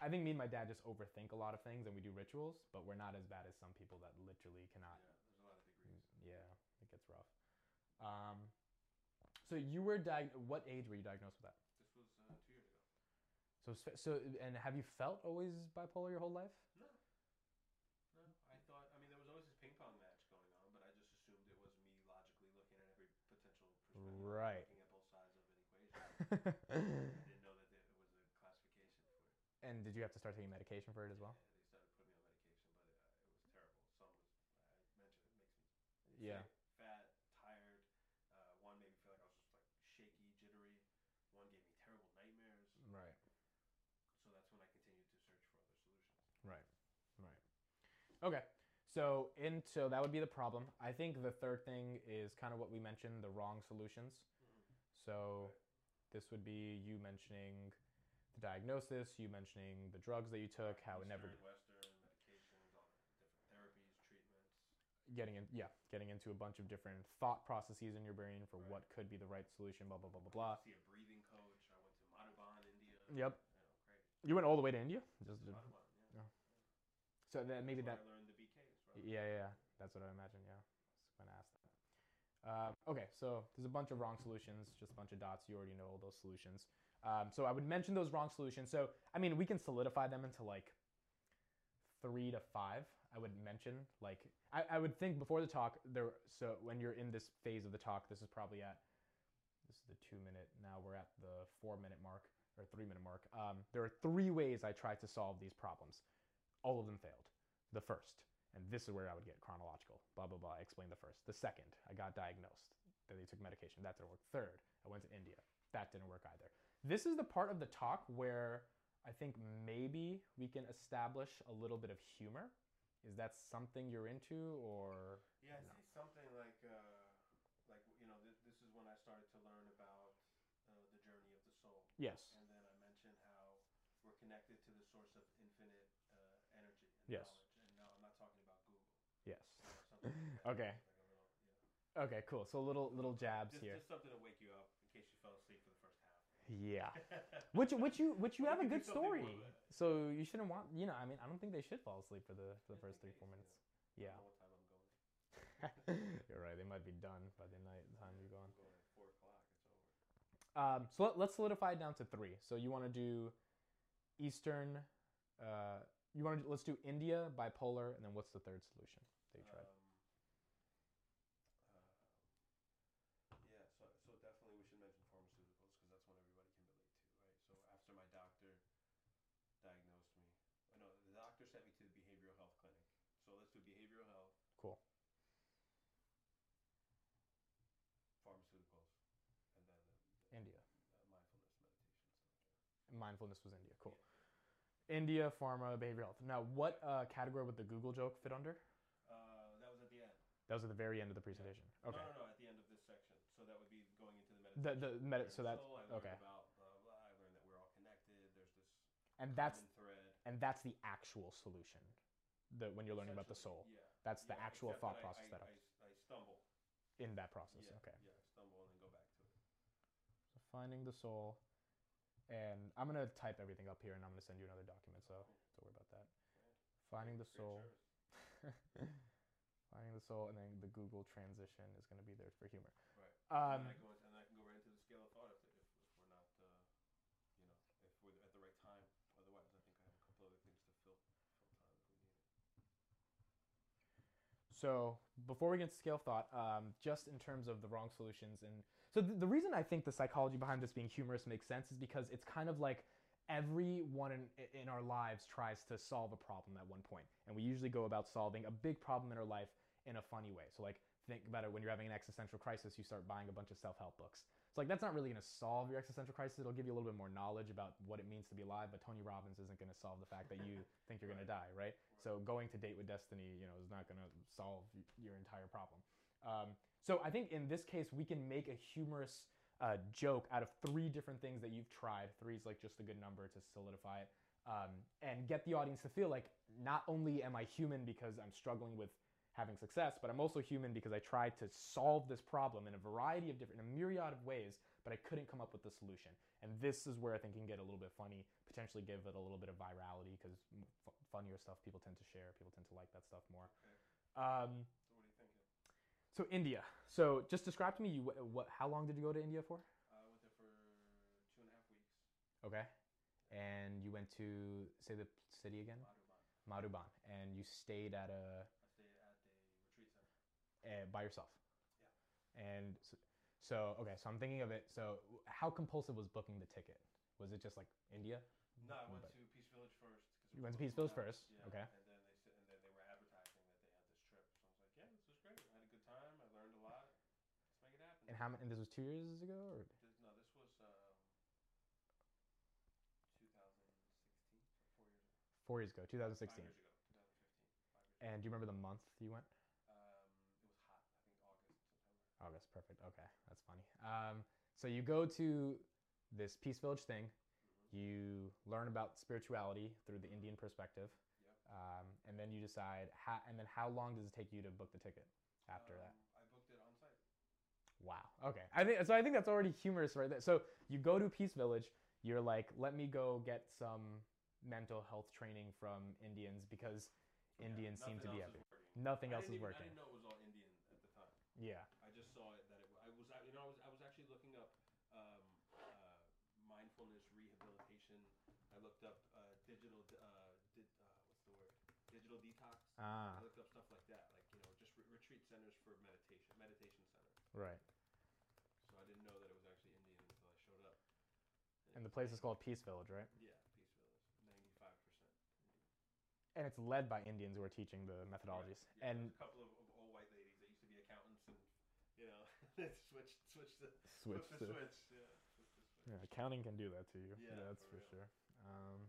I think me and my dad just overthink a lot of things, and we do rituals, but we're not as bad as some people that literally cannot. Yeah, there's a lot of degrees. Yeah, it gets rough. Um, so you were diag- What age were you diagnosed with that? This was uh, two years ago. So so and have you felt always bipolar your whole life? No. No, I thought. I mean, there was always this ping pong match going on, but I just assumed it was me logically looking at every potential perspective, Right. looking at both sides of an equation. I didn't know that there was a classification for it. and did you have to start taking medication for it as well? Yeah, they started putting me on medication, but it, uh, it was terrible. Some was, I mentioned, it makes me Yeah. sick, fat, tired. Uh, one made me feel like I was just like shaky, jittery. One gave me terrible nightmares. Right. So that's when I continued to search for other solutions. Right. Right. Okay. So in so that would be the problem. I think the third thing is kind of what we mentioned, the wrong solutions. Mm-hmm. So this would be you mentioning the diagnosis, you mentioning the drugs that you took, how it never Eastern, Western medications, all different therapies, treatments. getting in yeah getting into a bunch of different thought processes in your brain for Right. what could be the right solution blah blah blah blah blah to See a breathing coach. I went to Madhuban, India. Yep. You know, crazy. you went all the way to india just yeah. So that maybe That's that where I learned the BKs. Right? yeah, yeah yeah. That's what i imagine yeah. I was gonna ask that. Um, okay so there's a bunch of wrong solutions just a bunch of dots. You already know all those solutions. Um, so i would mention those wrong solutions. So i mean we can solidify them into like three to five i would mention. Like I, I would think before the talk there so when you're in this phase of the talk this is probably at this is the two minute now we're at the four minute mark or three minute mark. Um, there are three ways i try to solve these problems all of them failed. The first. And this is where i would get chronological. Blah blah blah. I explained the first. The second i got diagnosed then they took medication. That didn't work. Third i went to india. That didn't work either. This is the part of the talk where i think maybe we can establish a little bit of humor. Is that something you're into or Yeah, I No. see something like, uh, like you know, this, this is when I started to learn about uh, the journey of the soul, yes and then I mentioned how we're connected to the source of infinite uh, energy and Yes. And no, I'm not talking about Google. yes You know, something like Okay. Like little, know, okay cool so little little jabs just, here just something to wake you up in case you fell asleep for the first half. yeah which which you which you Well, have a good story more with it. so you shouldn't want you know i mean i don't think they should fall asleep for the for the first three four minutes yeah don't know what time I'm going. you're right they might be done by the night time you're gone I'm going at four o'clock. It's over. um, so let, let's solidify it down to three so you want to do eastern uh, you want to let's do india bipolar and then what's the third solution that you tried Um, uh, yeah, so, so definitely we should mention pharmaceuticals because that's what everybody can relate to, right? So after my doctor diagnosed me, oh, no, the doctor sent me to the behavioral health clinic. So let's do behavioral health, cool pharmaceuticals, and then the, the, india uh, mindfulness meditation stuff. mindfulness was india cool india pharma behavioral health now what uh, category would the google joke fit under Uh, that was at the end. that was at the very end of the presentation okay No, no, no, at the end of this section. So that would be going into the the meditation. the med- so that's soul, okay About blah, blah, blah. I learned that we're all connected. There's this and that's thread. and that's the actual solution the when you're learning about the soul Yeah. that's the yeah, actual thought that I- process I, that I, I, I stumble. in that process Yeah, okay Yeah, I stumble and then go back to it. so finding the soul and i'm going to type everything up here and i'm going to send you another document so don't worry about that finding the soul finding the soul and then the google transition is going to be there for humor Right. um, and, I go into, and I can go right into the scale of thought if, if, if we're not, uh, you know, if we're at the right time. Otherwise, I think I have a couple other things to fill, fill time if we need it. So before we get to scale of thought, um, just in terms of the wrong solutions, and so th- the reason I think the psychology behind this being humorous makes sense is because it's kind of like everyone in, in our lives tries to solve a problem at one point, and we usually go about solving a big problem in our life in a funny way. So like think about it when you're having an existential crisis, you start buying a bunch of self-help books. It's like that's not really going to solve your existential crisis. It'll give you a little bit more knowledge about what it means to be alive, but Tony Robbins isn't going to solve the fact that you think you're going to die, right? So going to date with destiny, you know, is not going to solve your entire problem. Um, so I think in this case we can make a humorous uh, joke out of three different things that you've tried. Three is like just a good number to solidify it, um, and get the audience to feel like not only am I human because I'm struggling with having success, but I'm also human because I tried to solve this problem in a variety of different, in a myriad of ways, but I couldn't come up with the solution. And this is where I think it can get a little bit funny, potentially give it a little bit of virality because funnier stuff people tend to share, people tend to like that stuff more. Um, So what are you thinking? So India. So just describe to me you what, what how long did you go to India for? Uh, I went there for two and a half weeks. Okay. And you went to say the city again? Madhuban. Madhuban. And you stayed at a I stayed at a retreat center. uh, by yourself. Yeah. And so, so okay, so I'm thinking of it. So how compulsive was booking the ticket? Was it just like India? No, I went But- to Peace Village first. You went to Peace Village first, Yeah, okay. And then they said, and then they were advertising that they had this trip. So I was like, yeah, this is great. I had a good time. I learned a lot. Let's make it happen. And how many? And this was two years ago, or This, no, this was um, 2016, so four years ago. four years ago, 2016. Five years ago, 2015. Five years. And do you remember the month you went? Um, it was hot. I think August, September. August, perfect. Okay, that's funny. Um, so you go to this Peace Village thing. You learn about spirituality through the Indian perspective, Yep. um, and then you decide how. And then how long does it take you to book the ticket after that? Um, I booked it on site. Wow. Okay. I think so. I think that's already humorous right there. So you go to Peace Village. You're like, let me go get some mental health training from Indians because Yeah, Indians seem to be everywhere. Nothing I else is even- working. I didn't know it was all Indian at the time. Yeah. I just saw it that it. I was. You know. I was. I was actually looking up um, uh, mindfulness rehabilitation. I looked up uh, digital. Uh, did, uh, what's the word? Digital detox. Ah. I looked up stuff like that, like you know, just re- retreat centers for meditation, meditation centers. Right. So I didn't know that it was actually Indian until I showed up. And the place is called Peace Village, right? Yeah, Peace Village, ninety-five percent. And it's led by Indians who are teaching the methodologies. Yeah, And a couple of, of old white ladies that used to be accountants, and you know, they switched, switched the switch the switch. Yeah, flipped the switch. Yeah, accounting can do that to you. Yeah, that's for for, sure. Um,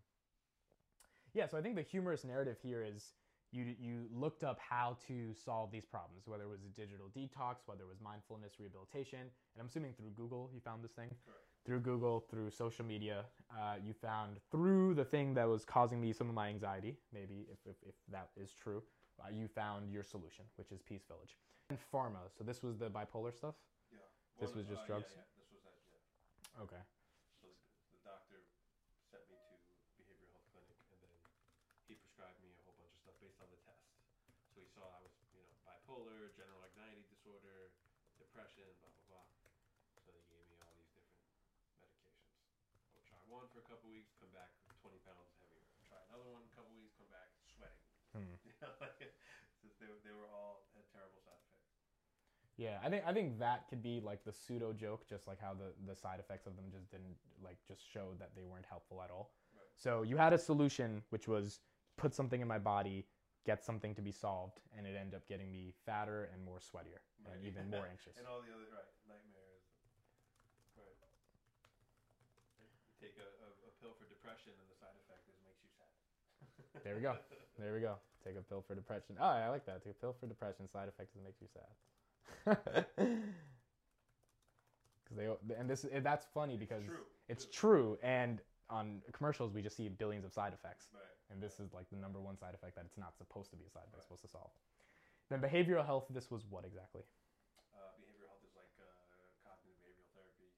yeah, so I think the humorous narrative here is you you looked up how to solve these problems, whether it was a digital detox, whether it was mindfulness rehabilitation, and I'm assuming through Google you found this thing. Correct. Through Google, through social media, uh, you found through the thing that was causing me some of my anxiety, maybe if, if, if that is true, uh, you found your solution, which is Peace Village. And pharma, so this was the bipolar stuff? Yeah. This One- was just uh, drugs? Yeah, yeah, this was that. Yeah. Okay. So the, the doctor sent me to behavioral health clinic, and then he prescribed me a whole bunch of stuff based on the test. So he saw I was, you know, bipolar, general anxiety disorder, depression, blah blah blah. So he gave me all these different medications. I'll try one for a couple weeks, come back 20 pounds heavier. Try another one, a couple weeks, come back sweating. Hmm. You know, like, they, they were all had terrible side effects. Yeah, I think I think that could be like the pseudo joke, just like how the the side effects of them just didn't like just showed that they weren't helpful at all. Right. So you had a solution, which was put something in my body, get something to be solved, and it ended up getting me fatter and more sweatier and even more anxious. and all the other right nightmares. Right. You take a, a, a pill for depression, and the side effect is makes you sad. There we go. There we go. Take a pill for depression. Oh, I like that. Take a pill for depression. Side effect is it makes you sad. Because they and this that's funny because true. it's true and on commercials we just see billions of side effects. Right. And this is like the number one side effect that it's not supposed to be a side effect, it's supposed to solve. Then behavioral health, this was what exactly? Uh, behavioral health is like uh, cognitive behavioral therapy.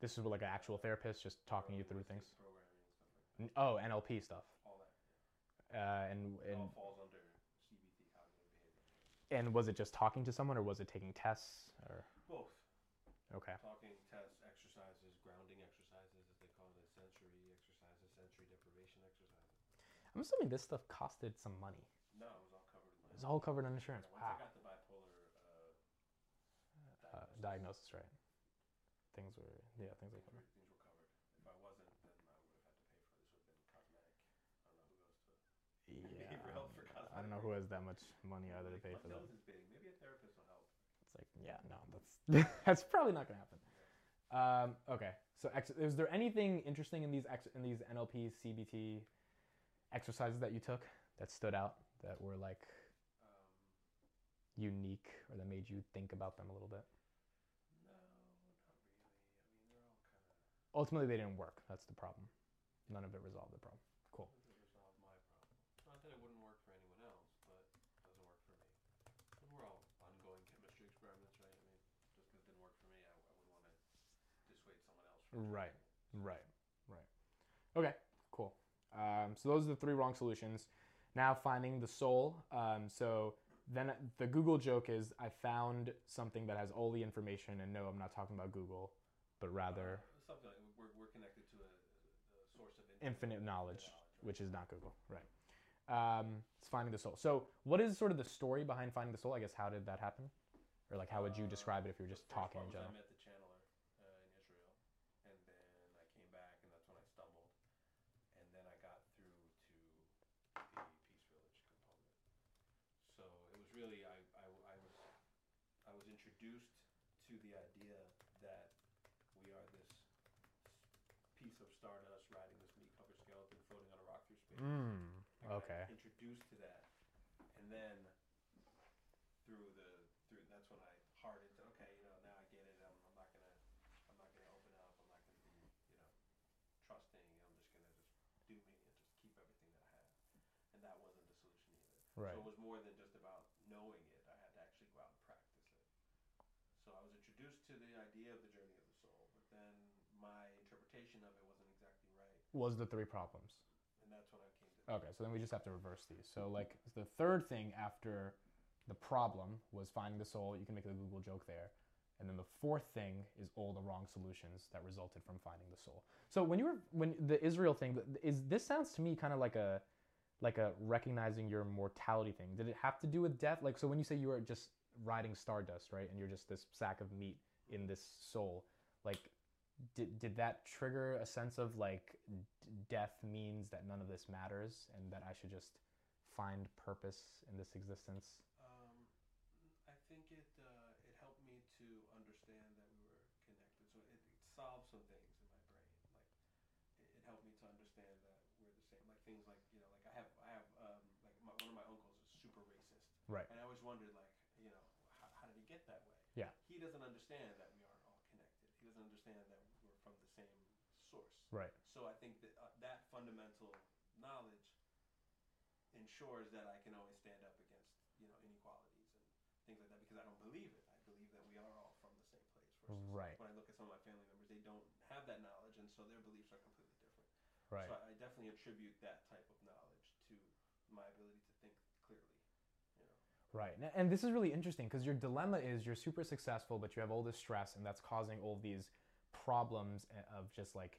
This is like an actual therapist just talking you through things. Programming and stuff like Oh, NLP stuff. That. All that. Uh, and It and all falls under CBT, cognitive behavior. and was it just talking to someone or was it taking tests or Both. okay? Talking, tests, exercises, grounding exercises, as they call it, sensory exercises, sensory deprivation exercises. I'm assuming this stuff costed some money. No, it was all covered. in my- It's all covered on insurance. Once Wow. I got the bipolar uh, Uh, diagnosis, diagnosis, right? Things were yeah, things like things, that. were, things were covered. If I wasn't, then I would have had to pay for it. This would have been cosmetic. I don't know who goes to. Yeah, behavioral health for I don't know who has that much money either to pay for that. nose is big. Maybe a therapist will help. It's like, yeah, no, that's that's probably not gonna happen. Um, okay, so ex- is there anything interesting in these ex- in these NLP CBT exercises that you took that stood out that were like Um, unique or that made you think about them a little bit? no, not really. I mean, they're all kind of. Ultimately, they didn't work. That's the problem. None of it resolved the problem. Cool. Doesn't resolve my problem. Not that it wouldn't work for anyone else, but it doesn't work for me. And we're all ongoing chemistry experiments, right? I mean, just because it didn't work for me, I, I wouldn't want to dissuade someone else. From Right. Right. Right. Okay. Cool. Um, so those are the three wrong solutions. Now finding the soul. Um, so then the Google joke is I found something that has all the information, and no, I'm not talking about Google, but rather Uh, something like we're, we're connected to a, a source of infinite knowledge, right? which is not Google. Right. Um, it's finding the soul. So what is sort of the story behind finding the soul? I guess how did that happen, or like how would you Uh, describe it if you were just talking in general? Mm, I okay. introduced to that, and then through the through that's when I hardened. Okay, you know now I get it. I'm, I'm not gonna I'm not gonna open up. I'm not gonna be you know trusting. I'm just gonna just do me and just keep everything that I have. And that wasn't the solution either. Right. So it was more than just about knowing it. I had to actually go out and practice it. So I was introduced to the idea of the journey of the soul, but then my interpretation of it wasn't exactly right. Was the three problems? Okay, so then we just have to reverse these. So like the third thing after the problem was finding the soul. You can make a Google joke there. And then the fourth thing is all the wrong solutions that resulted from finding the soul. So when you were when the Israel thing is this sounds to me kind of like a like a recognizing your mortality thing. Did it have to do with death? Like so when you say you were just riding stardust, right? And you're just this sack of meat in this soul, like did, did that trigger a sense of like d- death means that none of this matters and that I should just find purpose in this existence? Um, I think it uh, it helped me to understand that we were connected. So it, it solved some things in my brain. Like it, it helped me to understand that we're the same. Like things like you know, like I have I have um, like my, one of my uncles is super racist, Right. and I always wondered like you know how, how did he get that way? Yeah. He doesn't understand that we aren't all connected. He doesn't understand that we're from the same source. Right. So I think that uh, that fundamental knowledge ensures that I can always stand up against you know inequalities and things like that because I don't believe it. I believe that we are all from the same place. Versus Right. when I look at some of my family members, they don't have that knowledge, and so their beliefs are completely different. Right. So I, I definitely attribute that type of knowledge to my ability to think clearly. You know. Right. And this is really interesting because your dilemma is you're super successful, but you have all this stress, and that's causing all these problems eh, of just like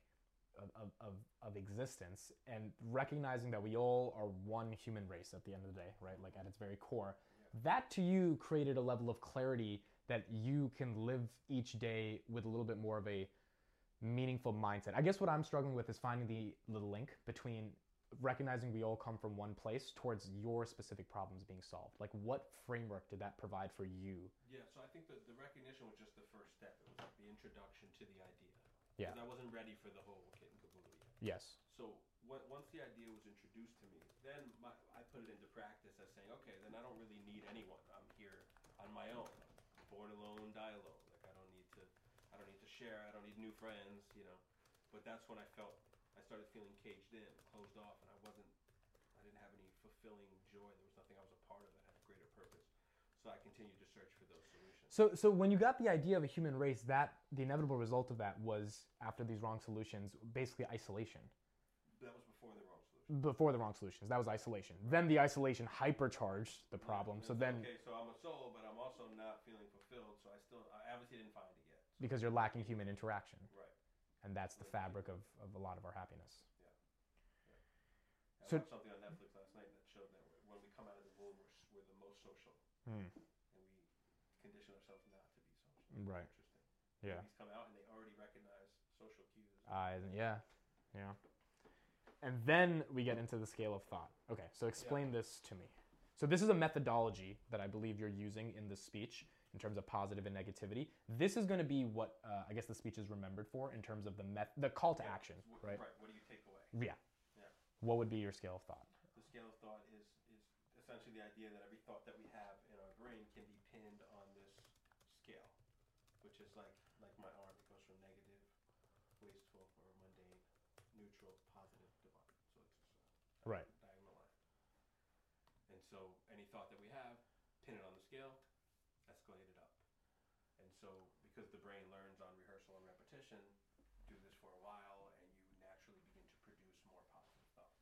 of, of, of, of existence. And recognizing that we all are one human race at the end of the day, right? Like at its very core. That to you created a level of clarity that you can live each day with a little bit more of a meaningful mindset. I guess what I'm struggling with is finding the, the link between recognizing we all come from one place towards your specific problems being solved. Like, what framework did that provide for you? Yeah. So I think that the recognition was just the first step. It was like the introduction to the idea. Yeah. 'Cause I wasn't ready for the whole kit and caboodle yet. Yes. So what, once the idea was introduced to me, then my, I put it into practice as saying, okay, then I don't really need anyone. I'm here on my own. I'm born alone, die alone. Like I don't need to, I don't need to share. I don't need new friends. You know. But that's when I felt I started feeling caged in, closed off, and I wasn't. I didn't have any fulfilling joy. There was nothing I was a part of that had a greater purpose. So I continued to search for those solutions. So, so when you got the idea of a human race, that the inevitable result of that was after these wrong solutions, basically isolation. That was before the wrong solution. Before the wrong solutions, that was isolation. Then the isolation hypercharged the problem. And So then, okay, so I'm a soul, but I'm also not feeling fulfilled. So I still, I obviously didn't find it yet. because you're lacking human interaction, Right. And that's the fabric of, of a lot of our happiness. I So- watched something on Netflix last night that showed that when we come out of the womb, we're, we're the most social, Hmm. and we condition ourselves not to be social. Right. Interesting. Yeah. Babies come out and they already recognize social cues. Uh, yeah, yeah. And then we get into the scale of thought. Okay, so explain this to me. So this is a methodology that I believe you're using in this speech in terms of positive and negativity. This is going to be what uh, I guess the speech is remembered for in terms of the met- the call to Yeah, action, right? Right. What do you take away? Yeah. Yeah. What would be your scale of thought? The scale of thought is is essentially the idea that every thought that we have in our brain can be pinned on this scale, which is like like my arm. It goes from negative, wasteful, or mundane, neutral, positive, divine. So it's a Right. diagonal line. And so any thought that we have, pin it on the scale, escalate it up. And so because the brain learns on rehearsal and repetition, do this for a while, and you naturally begin to produce more positive thoughts.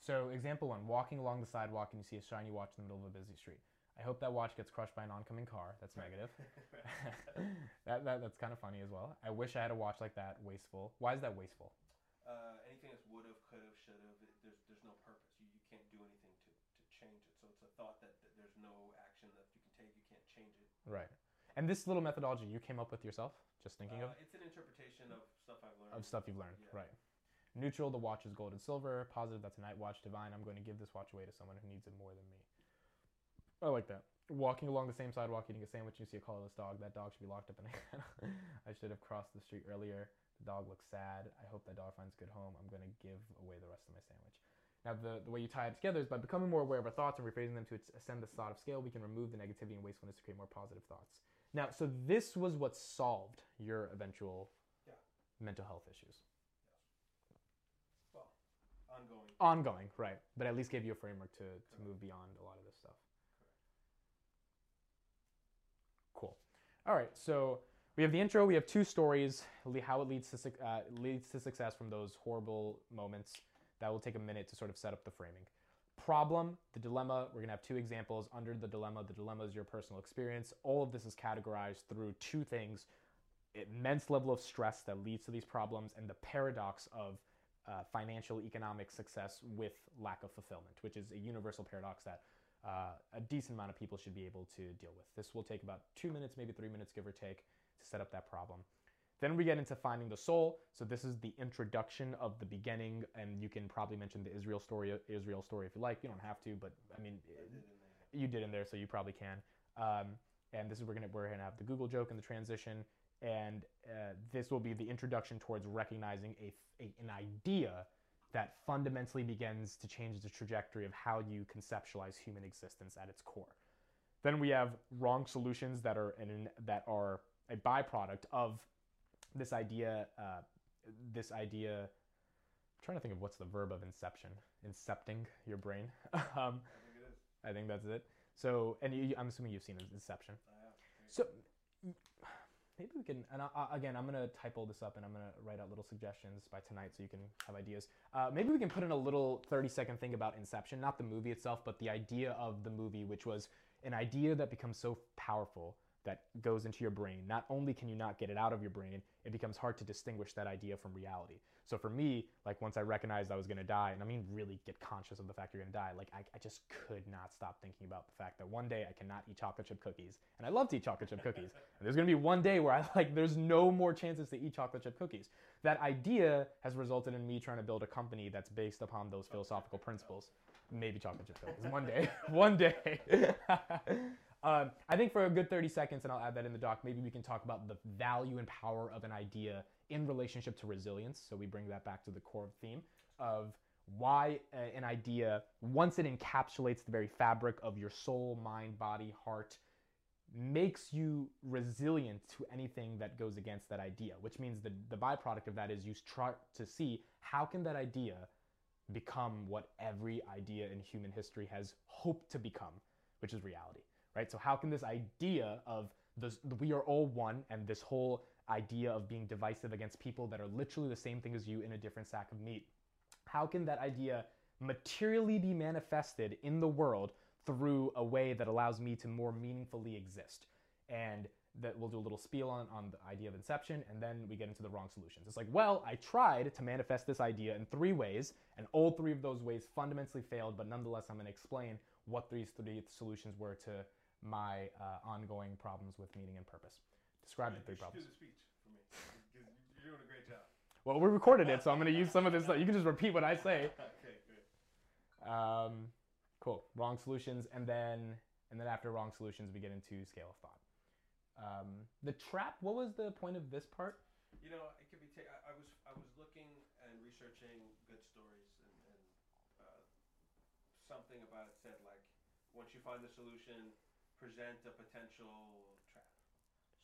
So example one: walking along the sidewalk and you see a shiny watch in the middle of a busy street. I hope that watch gets crushed by an oncoming car. That's negative. that, that that's kind of funny as well. I wish I had a watch like that. Wasteful. Why is that wasteful? Uh, anything that's would have, could have, should have, there's there's no purpose. You, you can't do anything to, to change it. So it's a thought that, that there's no action that you can take. You can't change it. Right. And this little methodology you came up with yourself, just thinking Uh, of it's an interpretation of stuff I've learned. of stuff you've learned. Yeah. Right. Neutral, the watch is gold and silver. Positive, that's a night watch. Divine, I'm going to give this watch away to someone who needs it more than me. I like that. Walking along the same sidewalk, eating a sandwich, you see a colorless dog. That dog should be locked up in a kennel. I should have crossed the street earlier. The dog looks sad. I hope that dog finds a good home. I'm going to give away the rest of my sandwich. Now, the, the way you tie it together is by becoming more aware of our thoughts and rephrasing them to ascend the thought of scale, we can remove the negativity and wastefulness to create more positive thoughts. Now, so this was what solved your eventual Yeah. mental health issues. Well, ongoing. ongoing, right? But at least gave you a framework to to move beyond a lot of this stuff. Cool. All right, so we have the intro. We have two stories. How it leads to uh, leads to success from those horrible moments. That will take a minute to sort of set up the framing. Problem, the dilemma. We're gonna have two examples under the dilemma. The dilemma is your personal experience. All of this is categorized through two things: immense level of stress that leads to these problems, and the paradox of uh, financial economic success with lack of fulfillment, which is a universal paradox that uh, a decent amount of people should be able to deal with. This will take about two minutes, maybe three minutes, give or take, to set up that problem. Then we get into finding the soul. So this is the introduction of the beginning, and you can probably mention the Israel story, Israel story if you like. You don't have to, but I mean, you did in there, so you probably can. Um, and this is we're gonna we're gonna have the Google joke and the transition, and uh, this will be the introduction towards recognizing a, a an idea that fundamentally begins to change the trajectory of how you conceptualize human existence at its core. Then we have wrong solutions that are an, that are a byproduct of this idea. Uh, this idea. I'm trying to think of what's the verb of inception. Incepting your brain. um, I think it is. I think that's it. So, and you, I'm assuming you've seen Inception. So, maybe we can. And I- again, I'm gonna type all this up, and I'm gonna write out little suggestions by tonight, so you can have ideas. Uh, maybe we can put in a little 30 second thing about Inception, not the movie itself, but the idea of the movie, which was an idea that becomes so powerful that goes into your brain. Not only can you not get it out of your brain, it becomes hard to distinguish that idea from reality. So for me, like once I recognized I was gonna die, and I mean really get conscious of the fact you're gonna die, like I, I just could not stop thinking about the fact that one day I cannot eat chocolate chip cookies. And I love to eat chocolate chip cookies. And there's gonna be one day where I like there's no more chances to eat chocolate chip cookies. That idea has resulted in me trying to build a company that's based upon those philosophical principles. Maybe chocolate chip cookies. One day. one day. Um, I think for a good 30 seconds, and I'll add that in the doc, maybe we can talk about the value and power of an idea in relationship to resilience. So we bring that back to the core theme of why an idea, once it encapsulates the very fabric of your soul, mind, body, heart, makes you resilient to anything that goes against that idea, which means the, the byproduct of that is you try to see how can that idea become what every idea in human history has hoped to become, which is reality, right? So how can this idea of this, we are all one and this whole idea of being divisive against people that are literally the same thing as you in a different sack of meat, how can that idea materially be manifested in the world through a way that allows me to more meaningfully exist? And that we'll do a little spiel on, on the idea of inception, and then we get into the wrong solutions. It's like, well, I tried to manifest this idea in three ways, and all three of those ways fundamentally failed, but nonetheless, I'm going to explain what these three solutions were to my uh, ongoing problems with meaning and purpose. Describe the three problems. Do the speech for me you're doing a great job. Well, we recorded it, so I'm going to use some of this. stuff. You can just repeat what I say. okay, good. Um, cool. Wrong solutions, and then and then after wrong solutions, we get into scale of thought. Um, the trap. What was the point of this part? You know, it could be. Ta- I, I was I was looking and researching good stories, and, and uh, something about it said like, once you find the solution, present a potential trap.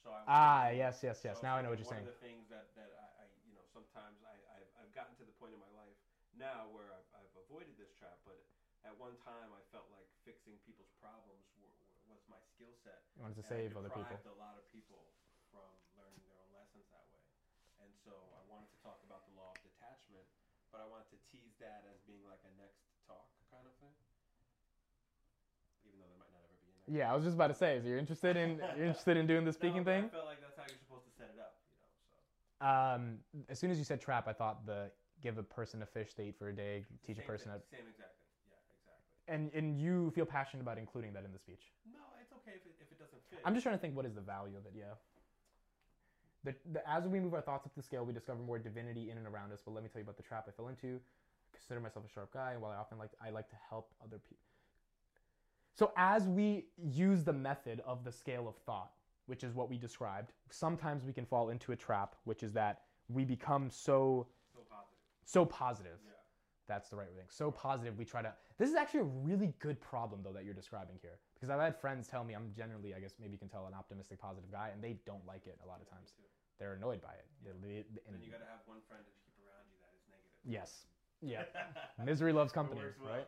So I Ah, yes, yes, yes. so Now I know what you're saying. One of the things that, that I, I, you know, sometimes I, I've, I've gotten to the point in my life now where I've, I've avoided this trap, but at one time I felt like fixing people's problems were, was my skill set. You wanted to save other people. a lot of people from learning their own lessons that way. And so I wanted to talk about the law of detachment, but I wanted to tease that as being like a next talk kind of thing. Even though there might not ever be a next Yeah, I was just about to say. So you're interested in you're interested in doing the speaking no, thing? I felt like that's how you're supposed to set it up, you know. So Um, as soon as you said trap, I thought the give a person a fish they eat for a day, teach a person thing, how. Same exact thing. Yeah, exactly. And and you feel passionate about including that in the speech. No, it's okay if it, if it doesn't fit. I'm just trying to think what is the value of it. Yeah. The, the, as we move our thoughts up the scale, we discover more divinity in and around us. But let me tell you about the trap I fell into. Consider myself a sharp guy, and while I often like I like to help other people. So as we use the method of the scale of thought, which is what we described, sometimes we can fall into a trap, which is that we become so so positive. so positive. Yeah. That's the right thing. So positive, we try to. This is actually a really good problem, though, that you're describing here. Because I've had friends tell me I'm generally, I guess maybe you can tell, an optimistic, positive guy, and they don't like it a lot of times. They're annoyed by it. They- they- Then and- you got to have one friend you keep around you that is negative. yes, Yeah. Misery loves company, right? well.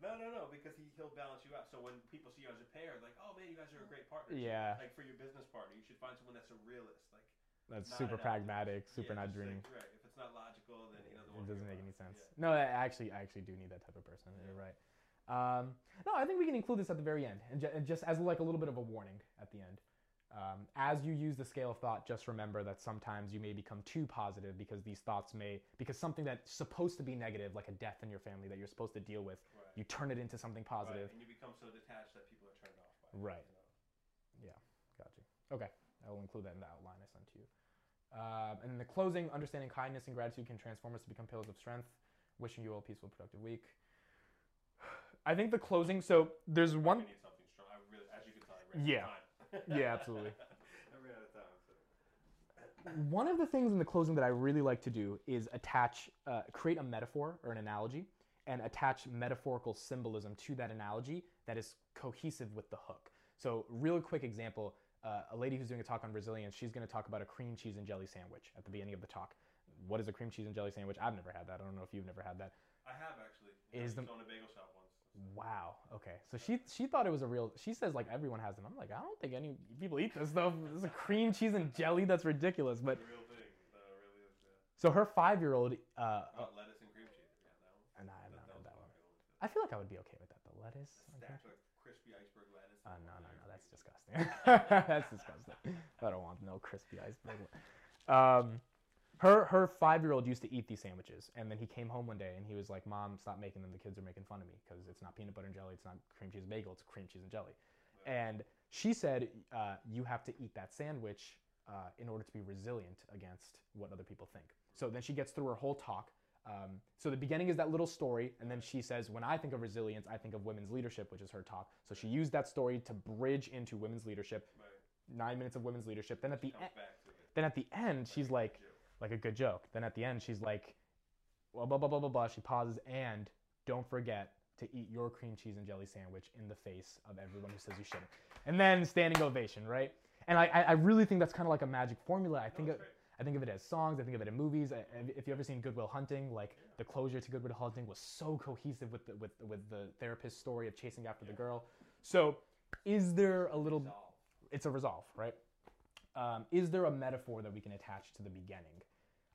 Yeah. No, no, no, because he, he'll balance you out. So when people see you as a pair, like, oh man, you guys are a great partner. Yeah. Like for your business partner, you should find someone that's a realist. Like That's super pragmatic, super yeah, not dreaming. Like, right. If it's not logical, then he doesn't it doesn't make any sense. No, I actually, I actually do need that type of person. You're right. Um, no, I think we can include this at the very end, and, ju- and just as like a little bit of a warning at the end. Um, as you use the scale of thought, just remember that sometimes you may become too positive because these thoughts may, because something that's supposed to be negative, like a death in your family that you're supposed to deal with, Right. you turn it into something Right, positive. And you become so detached that people are turned off by it. Right. You know? Got you. Okay, I will include that in the outline I sent to you. Um, and in the closing, understanding kindness and gratitude can transform us to become pillars of strength. Wishing you all a peaceful, productive week. I think the closing. So there's I one. need something strong. I really, as you can tell, I ran Yeah. Out of time. Yeah, absolutely. I ran out of time. So. One of the things in the closing that I really like to do is attach, uh, create a metaphor or an analogy, and attach metaphorical symbolism to that analogy that is cohesive with the hook. So, real quick example: uh, a lady who's doing a talk on resilience, she's going to talk about a cream cheese and jelly sandwich at the beginning of the talk. What is a cream cheese and jelly sandwich? I've never had that. I don't know if you've never had that. I have actually. Is the- on a bagel shop. Wow. Okay. So she she thought it was a real. She says like everyone has them. I'm like I don't think any people eat this stuff. This is a cream cheese and jelly. That's ridiculous. But real thing. No, really is. Yeah. so her five year old. Uh, uh, lettuce and cream cheese. Yeah, that one. and I have not That, that one. my favorite one, too. I feel like I would be okay with that. The lettuce. Stacked with crispy iceberg lettuce. Uh, no, no, no. That's disgusting. that's disgusting. I don't want no crispy iceberg. Um, her her five year old used to eat these sandwiches, and then he came home one day and he was like, "Mom, stop making them. The kids are making fun of me because it's not peanut butter and jelly. It's not cream cheese and bagel. It's cream cheese and jelly." And she said, uh, "You have to eat that sandwich uh, in order to be resilient against what other people think." So then she gets through her whole talk. Um, so the beginning is that little story, and then she says, "When I think of resilience, I think of women's leadership," which is her talk. So she used that story to bridge into women's leadership. Nine minutes of women's leadership. Then at the end, back to it. then at the end, she's like. Like a good joke. Then at the end, she's like, well, blah blah blah blah blah. She pauses and don't forget to eat your cream cheese and jelly sandwich in the face of everyone who says you shouldn't. And then standing ovation, right? And I, I really think that's kind of like a magic formula. I think of. I think of it as songs. I think of it in movies. I- If you ever seen Good Will Hunting, like the closure to Good Will Hunting was so cohesive with the with with the therapist's story of chasing after the girl. So, is there a little? Resolve. it's a resolve, right? Um, is there a metaphor that we can attach to the beginning?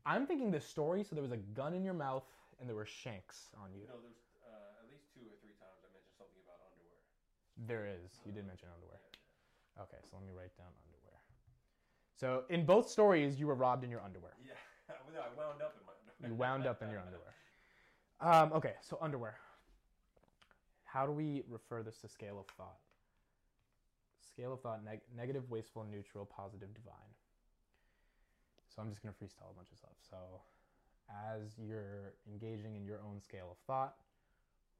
I'm thinking the story. So there was a gun in your mouth and there were shanks on you. Know, there's uh, at least two or three times I mentioned something about underwear. There is. You did mention underwear. Yeah, Okay, so let me write down underwear. So in both stories, you were robbed in your underwear. yeah. yeah. No, I wound up in my underwear. You wound up in your underwear. Um, okay, so underwear. How do we refer this to scale of thought? Scale of thought: neg- negative, wasteful, neutral, positive, divine. So I'm just gonna freestyle a bunch of stuff. So, as you're engaging in your own scale of thought,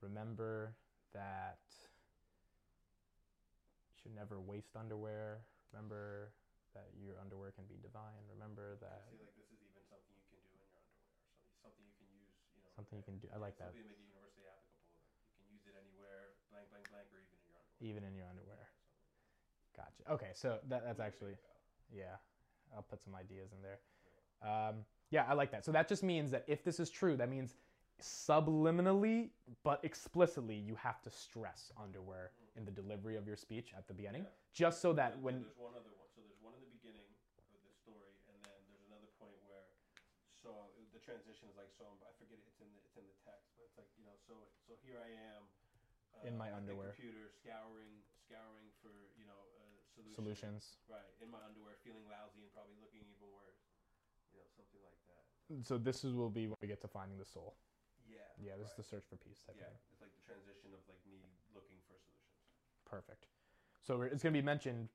remember that you should never waste underwear. Remember that your underwear can be divine. Remember that I like this is even something you can do in your underwear. Something, something you can use. You know. something you can do. I like that. Something to make it universally applicable. You can use it anywhere, blank, blank, blank, or even in your underwear. Even in your underwear. Gotcha. Okay, so that, that's actually yeah. I'll put some ideas in there. Um, yeah, I like that. So that just means that if this is true, that means subliminally but explicitly you have to stress underwear in the delivery of your speech at the beginning, Yeah. just so that And when there's one other one. So there's one in the beginning of the story, and then there's another point where so the transition is like so I forget it, it's in the it's in the text, but it's like you know so so here I am uh, In my underwear. computer scouring scouring for uh, solutions. Right in my underwear, feeling lousy and probably looking even worse. You know something like that. So this is, will be when we get to finding the soul. Yeah. Yeah, this is the search for peace type yeah. thing. It's like the transition of like me looking for solutions. Perfect. So it's going to be mentioned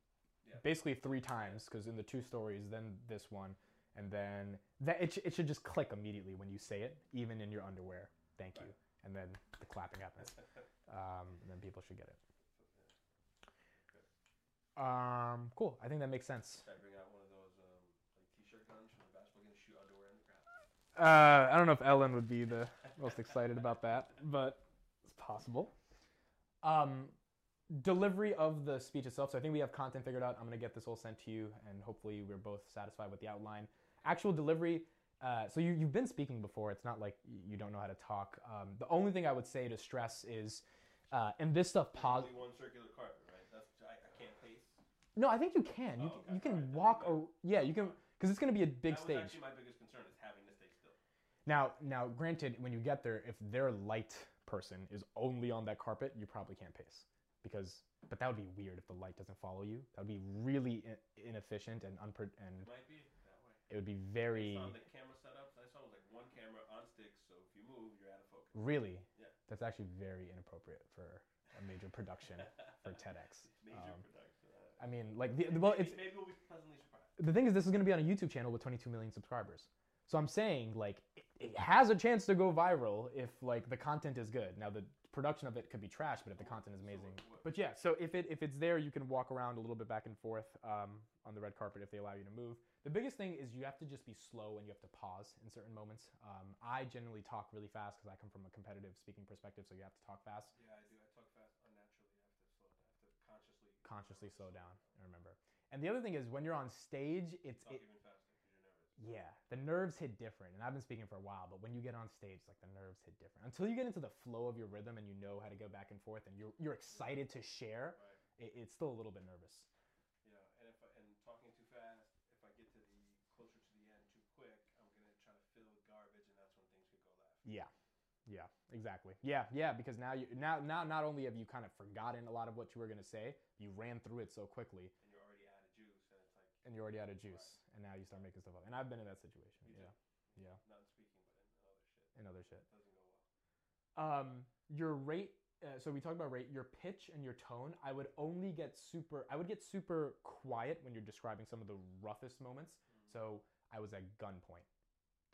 Yeah. basically three times because in the two stories, then this one, and then that it, sh- it should just click immediately when you say it, even in your underwear. Thank you. And then the clapping happens. Um, and then people should get it. Um, cool. I think that makes sense. Should I bring out one of those um, like t-shirt guns from the basketball game, shoot underwear in the crowd? Uh, I don't know if Ellen would be the most excited about that, but it's possible. Um, delivery of the speech itself. So I think we have content figured out. I'm gonna get this all sent to you, and hopefully we're both satisfied with the outline. Actual delivery. Uh, so you, you've been speaking before. It's not like you don't know how to talk. Um, the only thing I would say to stress is, uh, and this stuff pos- only one circular carpet, right? That's I, I can't pace. No, I think you can. You, Oh, can- you can Alright, then walk. we're Or, yeah, you can because it's gonna be a big that stage. actually my biggest concern is having to stay still. Now, now, granted, when you get there, if their light person is only on that carpet, you probably can't pace because. But that would be weird if the light doesn't follow you. That would be really in- inefficient and unpre- and It might be that way. it would be very saw the camera setups. I saw it was like one camera on sticks, so if you move, you're out of focus. really. Yeah. That's actually very inappropriate for a major production for TEDx. Major Um, production. I mean, like the, well, maybe, it's maybe we'll be pleasantly surprised. the thing is, this is going to be on a YouTube channel with 22 million subscribers. So I'm saying, like, it, it has a chance to go viral if, like, the content is good. Now, the production of it could be trash, but if the content is amazing. But yeah, so if it if it's there, you can walk around a little bit back and forth um, on the red carpet if they allow you to move. The biggest thing is you have to just be slow and you have to pause in certain moments. Um, I generally talk really fast because I come from a competitive speaking perspective, so you have to talk fast. Yeah, I do. I talk fast unnaturally. I have to slow. I have to consciously slow down and remember. And the other thing is when you're on stage, it's it, even faster you're nervous. yeah, the nerves hit different. And I've been speaking for a while, but when you get on stage, like the nerves hit different. Until you get into the flow of your rhythm and you know how to go back and forth and you're you're excited to share, Right. it, it's still a little bit nervous. Yeah, and if I, and talking too fast, if I get to the closer to the end too quick, I'm gonna try to fill with garbage, and that's when things could go left. Yeah. Yeah, exactly. Yeah, yeah, because now you now now not only have you kind of forgotten a lot of what you were going to say, you ran through it so quickly And you're already out of juice, and it's like and you're already out of juice and now you start making stuff up. And I've been in that situation. Too. Yeah. Yeah. not in speaking, but in other shit. And other shit. Doesn't go well. um your rate uh, so we talked about rate your pitch and your tone i would only get super i would get super quiet when you're describing some of the roughest moments so i was at gunpoint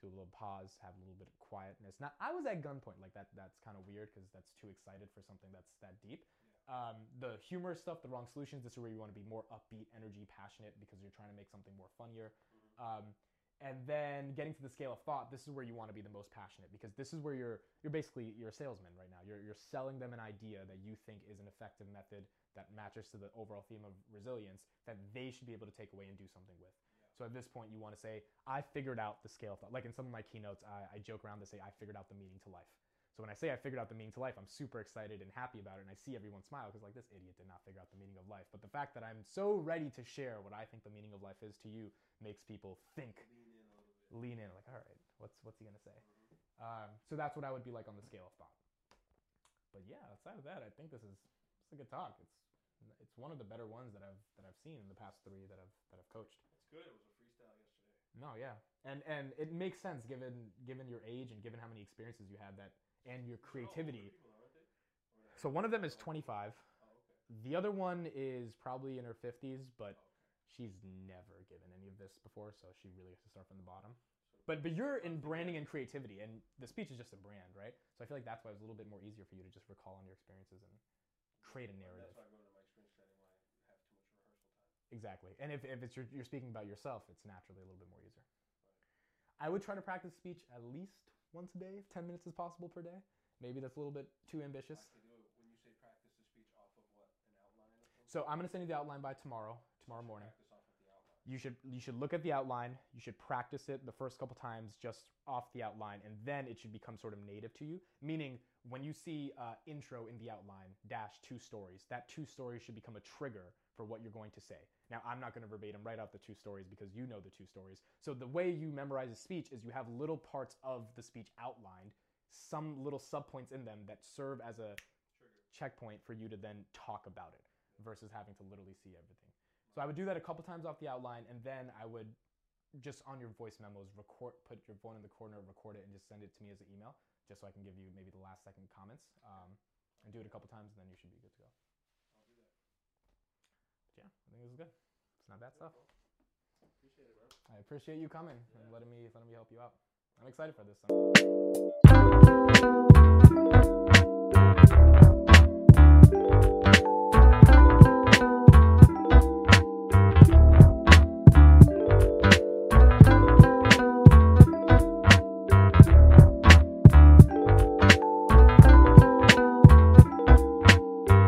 do a little pause have a little bit of quietness. Not i was at gunpoint like that that's kind of weird because that's too excited for something that's that deep. Um, the humorous stuff the wrong solutions this is where you want to be more upbeat energy passionate because you're trying to make something more funnier. Um, and then getting to the scale of thought this is where you want to be the most passionate because this is where you're you're basically you're a salesman right now. You're, you're selling them an idea that you think is an effective method that matches to the overall theme of resilience that they should be able to take away and do something with so at this point you want to say i figured out the scale of thought like in some of my keynotes i, I joke around to say i figured out the meaning to life so when I say I figured out the meaning to life, I'm super excited and happy about it, and I see everyone smile because like this idiot did not figure out the meaning of life. But the fact that I'm so ready to share what I think the meaning of life is to you makes people think, Lean in a little bit. lean in, like, all right, what's what's he gonna say? Um, so that's what I would be like on the scale of thought. But yeah, outside of that, I think this is it's a good talk. It's it's one of the better ones that I've that I've seen in the past three that I've that I've coached. Good. It was a freestyle yesterday. No, yeah, and and it makes sense given given your age and given how many experiences you have that and your creativity. people, though, aren't they? Or not? So one of them is 25. Oh, okay. The other one is probably in her 50s, but Okay. she's never given any of this before, so she really has to start from the bottom. So But but you're in branding and creativity, and the speech is just a brand, right? So I feel like that's why it was a little bit more easier for you to just recall on your experiences and create a narrative. That's why I go into my experience setting when I have too much rehearsal time. Exactly. And if, if it's your, you're speaking about yourself, it's naturally a little bit more easier. I would try to practice speech at least once a day, if 10 minutes is possible per day. Maybe that's a little bit too ambitious. I could do it when you say practice the speech off of what an outline. So I'm going to send you the outline by tomorrow, tomorrow morning. Practice off of the outline. you should you should look at the outline you should practice it the first couple times just off the outline and then it should become sort of native to you meaning when you see uh, intro in the outline dash two stories that two stories should become a trigger for what you're going to say now i'm not going to verbatim write out the two stories because you know the two stories so the way you memorize a speech is you have little parts of the speech outlined some little subpoints in them that serve as a Trigger. checkpoint for you to then talk about it versus having to literally see everything. So I would do that a couple times off the outline, and then I would just on your voice memos record, put your phone in the corner, record it, and just send it to me as an email, just so I can give you maybe the last second comments. Um, and do it a couple times, and then you should be good to go yeah, I think this is good. It's not bad stuff. Appreciate it, bro. I appreciate you coming yeah. and letting me letting me help you out. I'm excited for this.